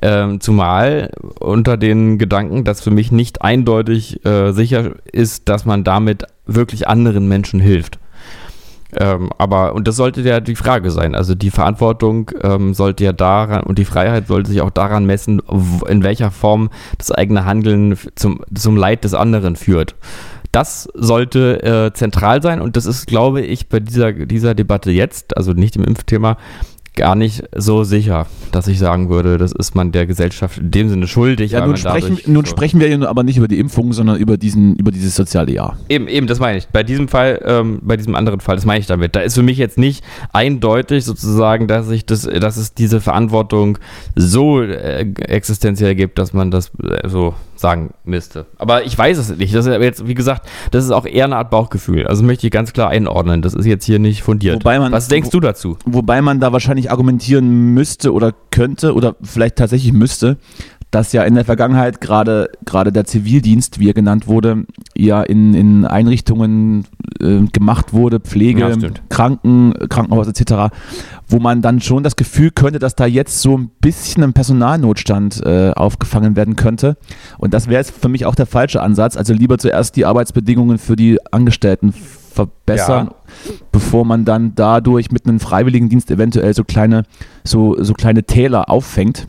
Ähm, zumal unter den Gedanken, dass für mich nicht eindeutig äh, sicher ist, dass man damit wirklich anderen Menschen hilft. Ähm, aber, und das sollte ja die Frage sein. Also die Verantwortung ähm, sollte ja daran und die Freiheit sollte sich auch daran messen, in welcher Form das eigene Handeln zum, zum Leid des anderen führt. Das sollte äh, zentral sein und das ist, glaube ich, bei dieser, dieser Debatte jetzt, also nicht im Impfthema, gar nicht so sicher, dass ich sagen würde, das ist man der Gesellschaft in dem Sinne schuldig. Ja, nun sprechen, nun so- sprechen wir ja aber nicht über die Impfung, sondern über, diesen, über dieses soziale Jahr. Eben, eben, das meine ich. Bei diesem Fall, ähm, bei diesem anderen Fall, das meine ich damit. Da ist für mich jetzt nicht eindeutig sozusagen, dass ich das, dass es diese Verantwortung so äh, existenziell gibt, dass man das äh, so sagen müsste. Aber ich weiß es nicht. Das ist jetzt, wie gesagt, das ist auch eher eine Art Bauchgefühl. Also möchte ich ganz klar einordnen. Das ist jetzt hier nicht fundiert. Wobei man- Was denkst wo- du dazu? Wobei man da wahrscheinlich argumentieren müsste oder könnte oder vielleicht tatsächlich müsste, dass ja in der Vergangenheit gerade gerade der Zivildienst, wie er genannt wurde, ja in, in Einrichtungen äh, gemacht wurde, Pflege, Ja. Kranken, Krankenhaus etc., wo man dann schon das Gefühl könnte, dass da jetzt so ein bisschen ein Personalnotstand äh, aufgefangen werden könnte. Und das wäre jetzt für mich auch der falsche Ansatz. Also lieber zuerst die Arbeitsbedingungen für die Angestellten verbessern, bevor man dann dadurch mit einem Freiwilligendienst eventuell so kleine, so, so kleine Täler auffängt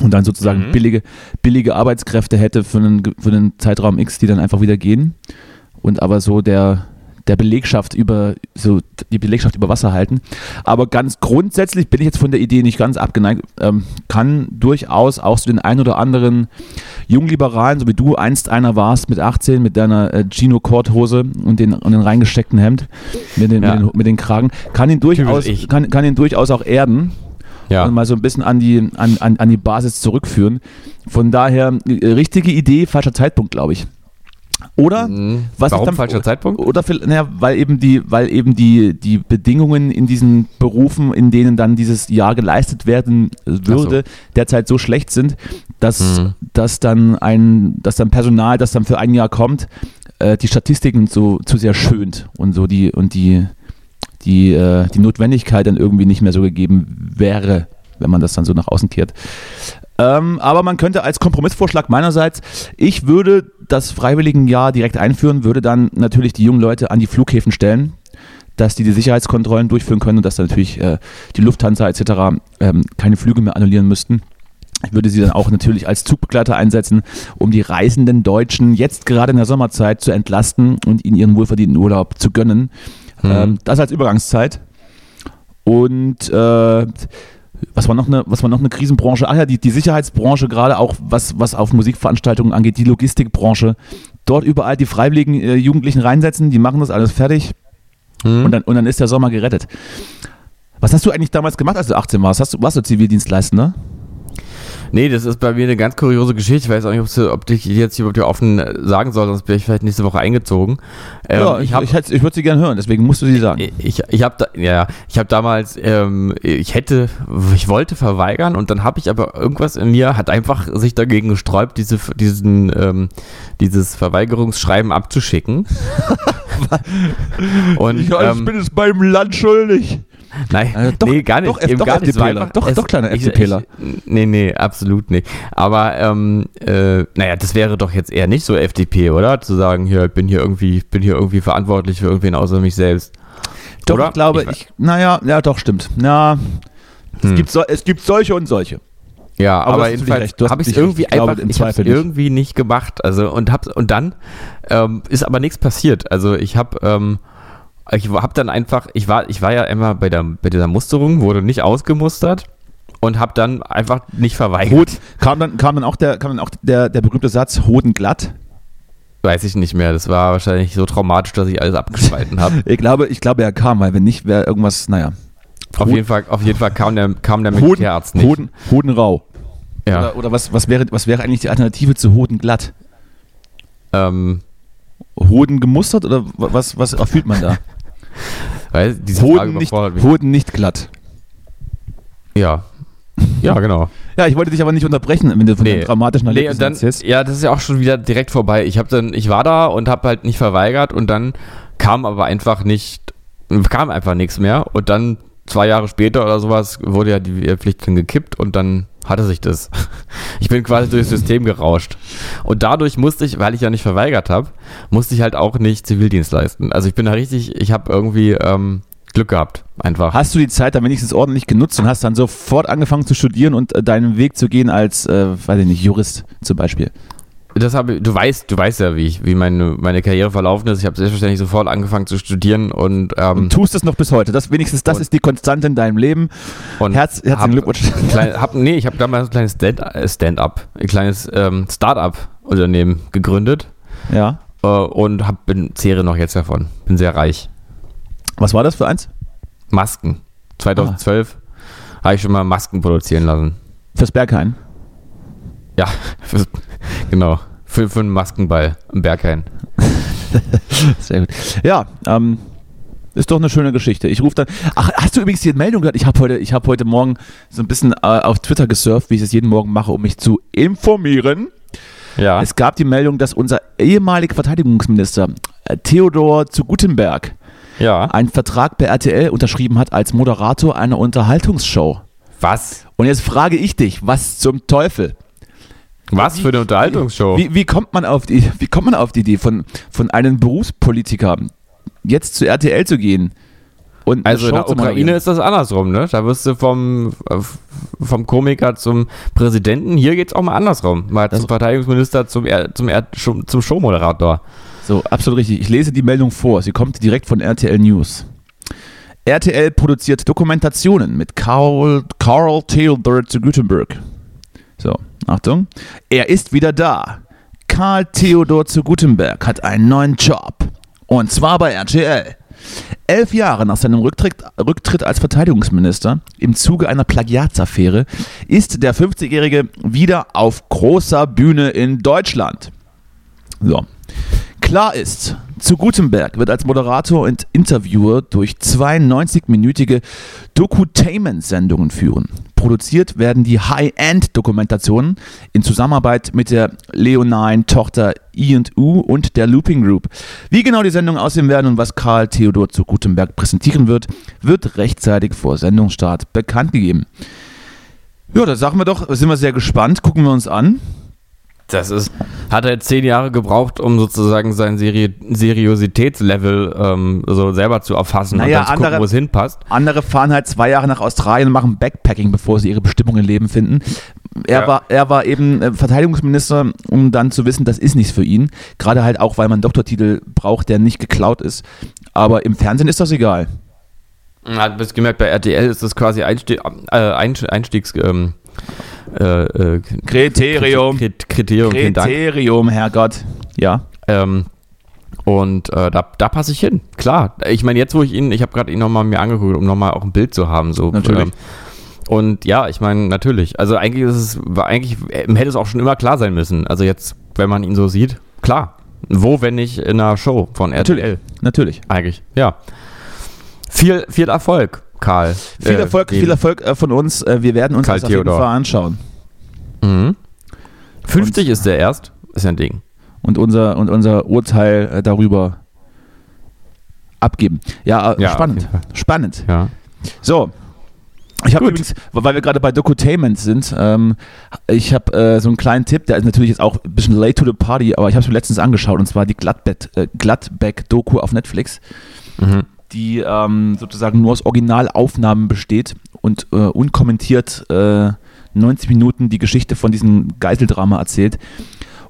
und dann sozusagen Mhm. billige, billige Arbeitskräfte hätte für einen, für einen Zeitraum X, die dann einfach wieder gehen und aber so der, der Belegschaft über, so die Belegschaft über Wasser halten. Aber ganz grundsätzlich bin ich jetzt von der Idee nicht ganz abgeneigt, ähm, kann durchaus auch so den ein oder anderen Jungliberalen, so wie du einst einer warst mit 18, mit deiner äh, Gino-Korthose und den, und den reingesteckten Hemd, mit den, Ja. mit den, mit den Kragen, kann ihn durchaus, kann, kann ihn durchaus auch erden Ja. und mal so ein bisschen an die, an, an, an die Basis zurückführen. Von daher, äh, richtige Idee, falscher Zeitpunkt, glaube ich. Oder Mhm. was Warum dann, falscher Zeitpunkt? Oder naja, weil eben die, weil eben die, die Bedingungen in diesen Berufen, in denen dann dieses Jahr geleistet werden würde, derzeit so schlecht sind, dass, Mhm. dass dann ein, dass dann Personal, das dann für ein Jahr kommt, äh, die Statistiken so zu sehr schönt und so die und die die, äh, die Notwendigkeit dann irgendwie nicht mehr so gegeben wäre, wenn man das dann so nach außen kehrt. Ähm, aber man könnte als Kompromissvorschlag meinerseits, ich würde das Freiwilligenjahr direkt einführen, würde dann natürlich die jungen Leute an die Flughäfen stellen, dass die die Sicherheitskontrollen durchführen können und dass dann natürlich äh, die Lufthansa etc. Ähm, keine Flüge mehr annullieren müssten. Ich würde sie dann auch natürlich als Zugbegleiter einsetzen, um die reisenden Deutschen jetzt gerade in der Sommerzeit zu entlasten und ihnen ihren wohlverdienten Urlaub zu gönnen. Mhm. Ähm, das als Übergangszeit. Und äh, was war noch eine, was war noch eine Krisenbranche? Ach ja, die, die Sicherheitsbranche, gerade auch was, was auf Musikveranstaltungen angeht, die Logistikbranche. Dort überall die freiwilligen äh, Jugendlichen reinsetzen, die machen das alles fertig Mhm. und, dann, und dann ist der Sommer gerettet. Was hast du eigentlich damals gemacht, als du 18 warst? Hast du, warst du Zivildienstleistender? Nee, das ist bei mir eine ganz kuriose Geschichte. Ich weiß auch nicht, ob, ich jetzt hier überhaupt offen sagen soll, sonst wäre ich vielleicht nächste Woche eingezogen. Ähm, ja, ich, hab- ich, ich würde sie gerne hören, deswegen musst du sie sagen. Ich, ich habe da, ja, ich habe damals, ähm, ich hätte, ich wollte verweigern und dann habe ich aber irgendwas in mir hat einfach sich dagegen gesträubt, diese, diesen, ähm, dieses Verweigerungsschreiben abzuschicken. und ähm, bin es beim Land schuldig. Nein, Äh, doch- nee, gar nicht. doch, eben doch gar nicht. Es Doch- es- doch kleiner FDPler. Nee, nee, absolut nicht. Aber, ähm, äh, naja, das wäre doch jetzt eher nicht so FDP, oder? Zu sagen, hier, ich bin hier irgendwie, ich bin hier irgendwie verantwortlich für irgendwen außer mich selbst. Doch, Oder? ich glaube, Ich- ich, naja, ja, doch, stimmt. Es, Hm. gibt so, es gibt solche und solche. Ja, Aber aber, jedenfalls habe ich es irgendwie. Ich glaube, einfach, im ich irgendwie nicht gemacht. Also und hab's und dann ähm, ist aber nichts passiert. Also ich habe ähm, ich habe dann einfach, ich war, ich war ja immer bei der bei dieser Musterung, wurde nicht ausgemustert und habe dann einfach nicht verweigert. Hut, kam dann, kam dann auch der, kam dann auch der, der berühmte Satz, Hoden glatt. Weiß ich nicht mehr. Das war wahrscheinlich so traumatisch, dass ich alles abgespalten habe. Ich glaube, ich glaube, er kam, weil wenn nicht, wäre irgendwas, naja. auf jeden Fall, auf jeden Fall kam der kam der Militärarzt nicht. Hoden, Hoden rau. ja. Oder, oder was, was, wäre, was wäre eigentlich die Alternative zu Hoden glatt? ähm, Hoden gemustert oder wa- was, was erfüllt man da? weil diese Frage Hoden nicht. Hoden nicht glatt. Ja. Ja, genau. Ja, ich wollte dich aber nicht unterbrechen, wenn du von Nee. dramatischen Nee, Erlebnissen und dann, erzählst. ja, das ist ja auch schon wieder direkt vorbei. Ich habe dann, ich war da und habe halt nicht verweigert und dann kam aber einfach nicht, kam einfach nichts mehr und dann zwei Jahre später oder sowas wurde ja die Pflicht dann gekippt und dann hatte sich das. Ich bin quasi durchs System gerauscht. Und dadurch musste ich, weil ich ja nicht verweigert habe, musste ich halt auch nicht Zivildienst leisten. Also ich bin da richtig, ich habe irgendwie ähm, Glück gehabt, einfach. Hast du die Zeit dann wenigstens ordentlich genutzt und hast dann sofort angefangen zu studieren und äh, deinen Weg zu gehen als, äh, weiß ich nicht, Jurist zum Beispiel? Das habe du weißt, du weißt ja, wie ich, wie meine, meine Karriere verlaufen ist. Ich habe selbstverständlich sofort angefangen zu studieren und, ähm, Und tust es noch bis heute. Das wenigstens, das ist die Konstante in deinem Leben. und Herz, herzlichen hab- Glückwunsch. ein klein, hab, nee, ich habe damals ein kleines Stand- äh, Stand-up, ein kleines ähm, Start-up-Unternehmen gegründet Ja. äh, und hab, bin, zehre noch jetzt davon. Bin sehr reich. Was war das für eins? Masken. 2012 habe ich schon mal Masken produzieren lassen. Fürs Berghain. Ja, für, genau. Für, für einen Maskenball im Berghain. Sehr gut. Ja, ähm, Ist doch eine schöne Geschichte. Ich rufe dann. Ach, hast du übrigens die Meldung gehört? Ich habe heute, ich hab heute Morgen so ein bisschen äh, auf Twitter gesurft, wie ich es jeden Morgen mache, um mich zu informieren. Ja. Es gab die Meldung, dass unser ehemaliger Verteidigungsminister äh, Theodor zu Gutenberg ja. einen Vertrag bei RTL unterschrieben hat als Moderator einer Unterhaltungsshow. Was? Und jetzt frage ich dich, was zum Teufel? Was für eine Unterhaltungsshow? Wie, wie, kommt man auf die, wie kommt man auf die Idee von, von einem Berufspolitiker jetzt zu RTL zu gehen? Und Also in der Ukraine ist das andersrum, ne? Da wirst du vom, äh, vom Komiker zum Präsidenten. Hier geht's auch mal andersrum. Mal zum Verteidigungsminister zum, Er- zum, Er- zum Showmoderator. So, absolut richtig. Ich lese die Meldung vor. Sie kommt direkt von RTL News. RTL produziert Dokumentationen mit Carl, Carl Theodor zu Gutenberg. So, Achtung. Er ist wieder da. Karl Theodor zu Gutenberg hat einen neuen Job. Und zwar bei RTL. Elf Jahre nach seinem Rücktritt, Rücktritt als Verteidigungsminister im Zuge einer Plagiatsaffäre ist der 50-Jährige wieder auf großer Bühne in Deutschland. So. Klar ist, zu Gutenberg wird als Moderator und Interviewer durch zwei 90-minütige Dokutainment-Sendungen führen. Produziert werden die High-End-Dokumentationen in Zusammenarbeit mit der Leonine-Tochter E&U und der Looping Group. Wie genau die Sendungen aussehen werden und was Karl Theodor zu Gutenberg präsentieren wird, wird rechtzeitig vor Sendungsstart bekannt gegeben. Ja, da sagen wir doch, sind wir sehr gespannt, gucken wir uns an. Das ist, hat er zehn Jahre gebraucht, um sozusagen sein Seri Seriositätslevel ähm, so selber zu erfassen Naja, und dann zu gucken, andere- wo es hinpasst. Andere fahren halt zwei Jahre nach Australien und machen Backpacking, bevor sie ihre Bestimmung im Leben finden. Er, Ja. war, er war eben äh, Verteidigungsminister, um dann zu wissen, das ist nichts für ihn. Gerade halt auch, weil man einen Doktortitel braucht, der nicht geklaut ist. Aber im Fernsehen ist das egal. Hat bis gemerkt, bei RTL ist das quasi Einstieg, äh, Einst- Einstiegs ähm, äh, äh, Kriterium. Krit- Kriterium. Kriterium, Herrgott. Ja. Ähm, und äh, da, da passe ich hin, klar. Ich meine, jetzt wo ich ihn, ich habe gerade ihn nochmal mir angeguckt, um nochmal auch ein Bild zu haben. So. Natürlich. Ähm, und ja, ich meine, natürlich. Also eigentlich ist es, war eigentlich, äh, hätte es auch schon immer klar sein müssen. Also jetzt, wenn man ihn so sieht, klar. Wo, wenn nicht in einer Show von RTL? Natürlich. Natürlich. Eigentlich, ja. Viel, viel Erfolg, Karl. Viel Äh, Erfolg, den- viel Erfolg äh, von uns. Äh, wir werden uns Karl das auf jeden Theodor. Fall anschauen. Mhm. 50 ist der erst, ist ja ein Ding. Und unser, und unser Urteil äh, darüber abgeben. Ja, äh, Ja, spannend. Spannend. Ja. So. Ich habe übrigens, weil wir gerade bei Dokutainment sind, ähm, ich habe äh, so einen kleinen Tipp, der ist natürlich jetzt auch ein bisschen late to the party, aber ich habe es mir letztens angeschaut und zwar die Gladbeck, äh, Gladbeck-Doku auf Netflix, Mhm. Die ähm, sozusagen nur aus Originalaufnahmen besteht und äh, unkommentiert äh, 90 Minuten die Geschichte von diesem Geiseldrama erzählt.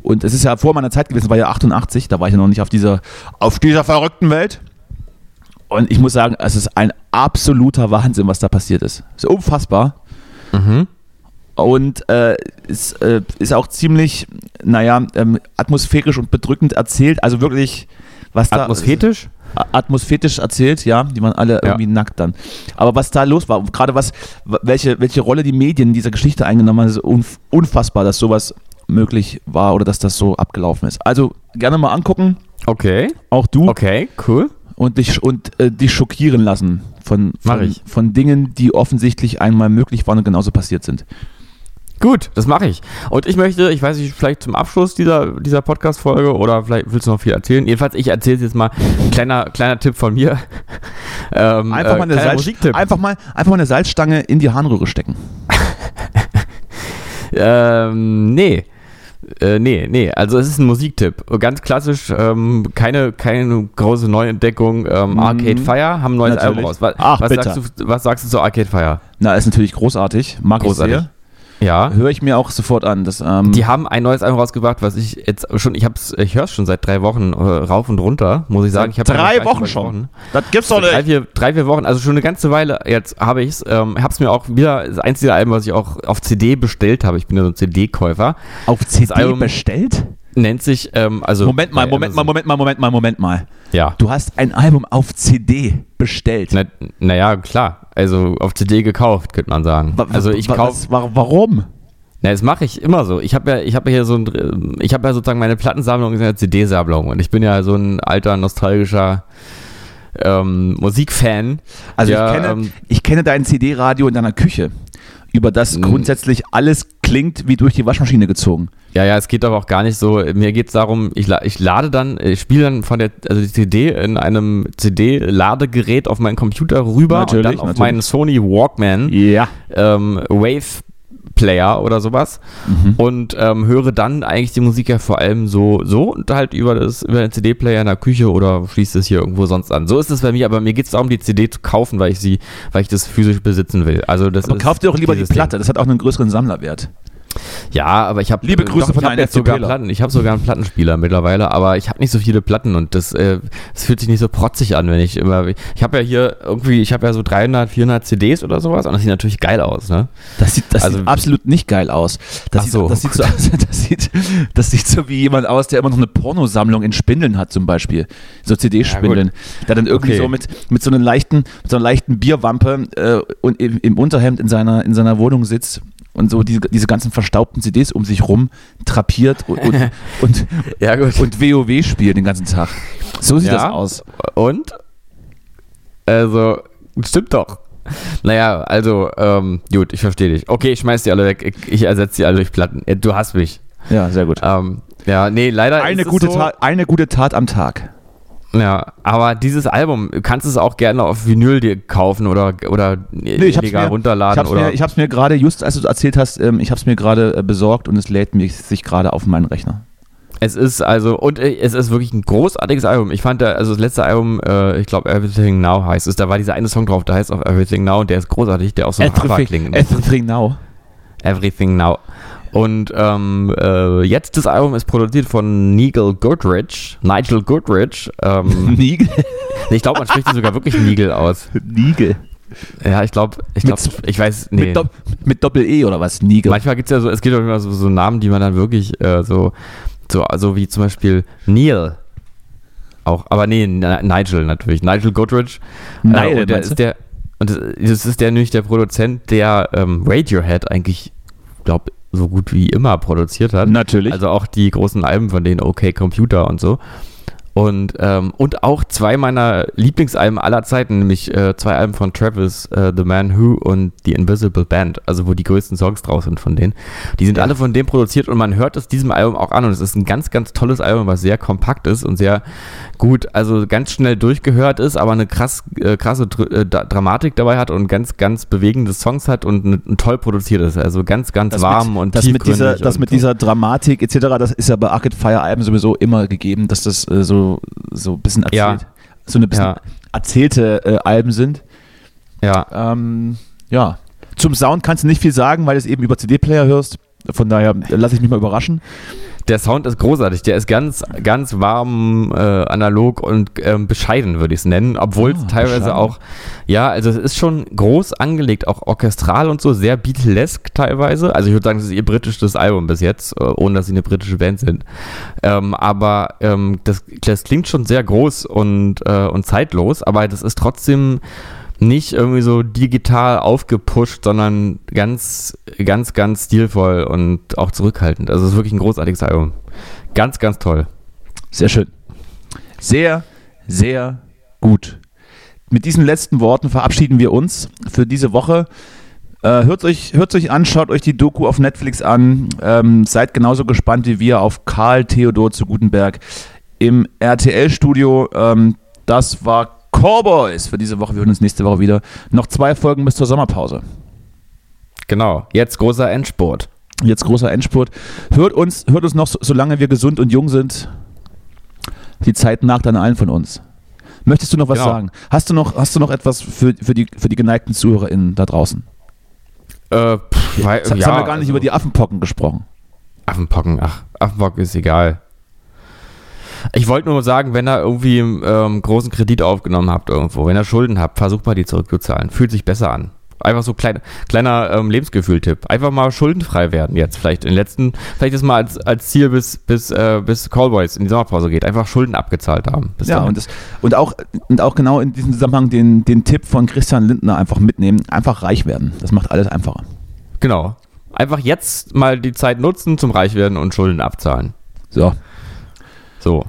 Und es ist ja vor meiner Zeit gewesen, war ja 88, da war ich ja noch nicht auf dieser, auf dieser verrückten Welt. Und ich muss sagen, es ist ein absoluter Wahnsinn, was da passiert ist. Es ist unfassbar. Mhm. Und äh, es äh, ist auch ziemlich, naja, ähm, atmosphärisch und bedrückend erzählt. Also wirklich, was da. Atmosphätisch? A- Atmosphätisch erzählt, ja. Die waren alle irgendwie nackt dann. Aber was da los war, gerade was, welche, welche Rolle die Medien in dieser Geschichte eingenommen haben, ist unf unfassbar, dass sowas möglich war oder dass das so abgelaufen ist. Also gerne mal angucken, Okay. auch du Okay, cool. und dich und äh, dich schockieren lassen von, von, von Dingen, die offensichtlich einmal möglich waren und genauso passiert sind. Gut, das mache ich. Und ich möchte, ich weiß nicht, vielleicht zum Abschluss dieser, dieser Podcast-Folge oder vielleicht willst du noch viel erzählen. Jedenfalls, ich erzähle es jetzt mal. Kleiner, kleiner Tipp von mir. ähm, Einfach, äh, mal eine Salz, einfach, mal, einfach mal eine Salzstange in die Harnröhre stecken. Ähm, nee. Äh, nee, nee, also es ist ein Musiktipp. Ganz klassisch, ähm, keine, keine große Neuentdeckung. Ähm, Arcade Fire haben ein neues Mhm. Natürlich. Album raus. Was, Ach, was, sagst du, was sagst du zu Arcade Fire? Na, ist natürlich großartig. Mag Großartig. ich sehr. Ja. Höre ich mir auch sofort an. Das, ähm, Die haben ein neues Album rausgebracht, was ich jetzt schon, ich hab's, ich höre es schon seit drei Wochen äh, rauf und runter, muss ich sagen. Ich drei nicht Wochen schon. Das gibt's doch Drei vier, drei, vier Wochen, also schon eine ganze Weile jetzt habe ich es. Ähm, hab's mir auch wieder, das einzige Album, was ich auch auf CD bestellt habe. Ich bin ja so ein CD-Käufer. Auf CD bestellt? Nennt sich, ähm, also. Moment mal, Moment mal, Amazon. Moment mal, Moment mal, Moment mal. Ja. Du hast ein Album auf CD bestellt. Na, naja, klar. Also auf CD gekauft, könnte man sagen. Wa- Also ich kaufe. Warum? Na, das mache ich immer so. Ich habe ja, ich habe ja hier so ein, ich habe ja sozusagen meine Plattensammlung ist eine CD-Sammlung und ich bin ja so ein alter nostalgischer ähm, Musikfan. Also der, ich, kenne, ähm, ich kenne dein CD-Radio in deiner Küche, über das grundsätzlich alles klingt wie durch die Waschmaschine gezogen. Ja, ja, es geht aber auch gar nicht so. Mir geht es darum, ich, ich lade dann, ich spiele dann von der also die CD in einem CD-Ladegerät auf meinen Computer rüber Natürlich, und dann auf natürlich. meinen Sony Walkman Ja. ähm, Wave Player oder sowas und ähm, höre dann eigentlich die Musik ja vor allem so so und halt über das über den CD-Player in der Küche oder schließe es hier irgendwo sonst an. So ist es bei mir, aber mir geht es darum, die CD zu kaufen, weil ich sie, weil ich das physisch besitzen will. Also das Aber ist kauf dir doch lieber die dieses Ding. Platte, das hat auch einen größeren Sammlerwert. Ja, aber ich habe Liebe Grüße von ich hab einem jetzt sogar. Platten. Ich habe sogar einen Plattenspieler mittlerweile, aber ich habe nicht so viele Platten und das, äh, das fühlt sich nicht so protzig an, wenn ich immer. Ich habe ja hier irgendwie, ich habe ja so 300, 400 CDs oder sowas und das sieht natürlich geil aus, ne? Das sieht, das Also- sieht absolut nicht geil aus. Das, Ach sieht, so, das, sieht so aus das, sieht, das sieht so wie jemand aus, der immer noch eine Pornosammlung in Spindeln hat, zum Beispiel. So CD-Spindeln. der dann irgendwie Okay. so mit, mit so einer leichten, mit so einer leichten Bierwampe äh, und im, im Unterhemd in seiner, in seiner Wohnung sitzt und so diese, diese ganzen verstaubten CDs um sich rum trapiert und, und, und, Ja, gut. und WoW spielt den ganzen Tag. So sieht Ja. das aus. Und? Also, stimmt doch. Naja, also, ähm, gut, ich verstehe dich. Okay, ich schmeiß die alle weg. Ich, ich ersetze die alle durch Platten. Ja, Du hast mich. Ja, sehr gut. Ähm, ja, nee, leider Eine ist es gute, so, Tat, eine gute Tat am Tag. Ja, aber dieses Album, du kannst es auch gerne auf Vinyl dir kaufen oder, oder Nee, illegal mir, runterladen ich hab's oder. Mir, ich hab's mir gerade, just als du erzählt hast, ähm, ich hab's mir gerade äh, besorgt und es lädt mich sich gerade auf meinen Rechner. Es ist also, und äh, es ist wirklich ein großartiges Album. Ich fand da, also das letzte Album, äh, ich glaube Everything Now heißt es, da war dieser eine Song drauf, der heißt auch Everything Now und der ist großartig, der auch so nach klingt. everything now. Everything Now. Und ähm, äh, jetzt das Album ist produziert von Nigel Goodrich, Nigel Goodrich. Ähm, Nigel. ich glaube, man spricht ihn sogar wirklich Nigel aus. Nigel. Ja, ich glaube, ich glaube, ich weiß, nee. Mit, Dopp mit Doppel-E oder was? Nigel. Manchmal gibt es ja so, es gibt auch immer so, so Namen, die man dann wirklich äh, so, so, also wie zum Beispiel Neil. Auch, aber nee, Ni- Nigel natürlich. Nigel Goodrich. Nigel, äh, und der ist der, und das, das ist der nämlich der Produzent, der ähm, Radiohead eigentlich, glaube so gut wie immer produziert hat. Natürlich. Also auch die großen Alben von denen, OK Computer und so. Und, ähm, und auch zwei meiner Lieblingsalben aller Zeiten, nämlich äh, zwei Alben von Travis, äh, The Man Who und The Invisible Band, also wo die größten Songs draus sind von denen. Die sind Ja. alle von dem produziert und man hört es diesem Album auch an und es ist ein ganz, ganz tolles Album, was sehr kompakt ist und sehr gut, also ganz schnell durchgehört ist, aber eine krass, äh, krasse Dr äh, Dramatik dabei hat und ganz, ganz bewegende Songs hat und ein, ein toll produziert ist. Also ganz, ganz das warm mit, und das mit dieser, das mit so. dieser Dramatik etc., das ist ja bei Arcade Fire Alben sowieso immer gegeben, dass das äh, so, so ein bisschen Ja. erzählt, so eine bisschen Ja. erzählte äh, Alben sind. Ja, Ähm, ja. Zum Sound kannst du nicht viel sagen, weil du es eben über CD-Player hörst. Von daher lasse ich mich mal überraschen. Der Sound ist großartig. Der ist ganz, ganz warm, äh, analog und ähm, bescheiden, würde ich es nennen. Obwohl es Ah, teilweise bescheiden. auch, ja, also es ist schon groß angelegt, auch orchestral und so, sehr Beatlesk teilweise. Also ich würde sagen, das ist ihr britisches Album bis jetzt, äh, ohne dass sie eine britische Band sind. Ähm, aber ähm, das, das klingt schon sehr groß und, äh, und zeitlos, aber das ist trotzdem nicht irgendwie so digital aufgepusht, sondern ganz, ganz, ganz stilvoll und auch zurückhaltend. Also es ist wirklich ein großartiges Album. Ganz, ganz toll. Sehr schön. Sehr, sehr gut. Mit diesen letzten Worten verabschieden wir uns für diese Woche. Äh, hört euch, hört euch an, schaut euch die Doku auf Netflix an. Ähm, seid genauso gespannt wie wir auf Karl Theodor zu Gutenberg im RTL-Studio. Ähm, das war Cowboys für diese Woche. Wir hören uns nächste Woche wieder. Noch zwei Folgen bis zur Sommerpause. Genau. Jetzt großer Endspurt. Jetzt großer Endspurt. Hört uns, hört uns noch, so- solange wir gesund und jung sind. Die Zeit nagt an allen von uns. Möchtest du noch was Genau. sagen? Hast du noch, hast du noch etwas für, für, die, für die geneigten ZuhörerInnen da draußen? Äh, pff, weil, Jetzt, jetzt haben wir gar nicht also- über die Affenpocken gesprochen. Affenpocken, ach, Affenpocken ist egal. Ich wollte nur sagen, wenn ihr irgendwie einen ähm, großen Kredit aufgenommen habt irgendwo, wenn ihr Schulden habt, versucht mal die zurückzuzahlen. Fühlt sich besser an. Einfach so klein, kleiner ähm, Lebensgefühl-Tipp. Einfach mal schuldenfrei werden jetzt. Vielleicht in den letzten, vielleicht ist mal als, als Ziel bis, bis, äh, bis Callboys in die Sommerpause geht. Einfach Schulden abgezahlt haben. Bis Ja, dahin. und, das, und, auch, und auch genau in diesem Zusammenhang den, den Tipp von Christian Lindner einfach mitnehmen. Einfach reich werden. Das macht alles einfacher. Genau. Einfach jetzt mal die Zeit nutzen zum Reichwerden und Schulden abzahlen. So, So.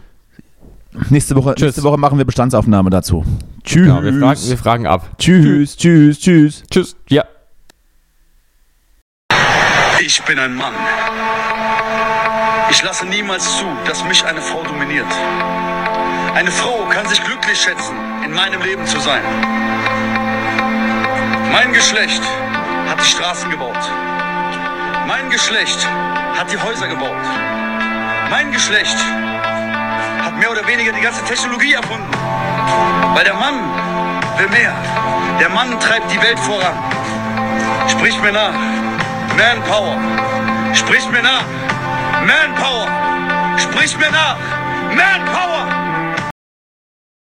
nächste Woche, Tschüss. nächste Woche machen wir Bestandsaufnahme dazu. Tschüss. Tschüss. Genau, wir fragen, wir fragen ab. tschüss, tschüss, tschüss. Tschüss. Ja. Ich bin ein Mann. Ich lasse niemals zu, dass mich eine Frau dominiert. Eine Frau kann sich glücklich schätzen, in meinem Leben zu sein. Mein Geschlecht hat die Straßen gebaut. Mein Geschlecht hat die Häuser gebaut. Mein Geschlecht hat mehr oder weniger die ganze Technologie erfunden. Weil der Mann will mehr. Der Mann treibt die Welt voran. Sprich mir nach. Manpower. Sprich mir nach. Manpower. Sprich mir nach. Manpower.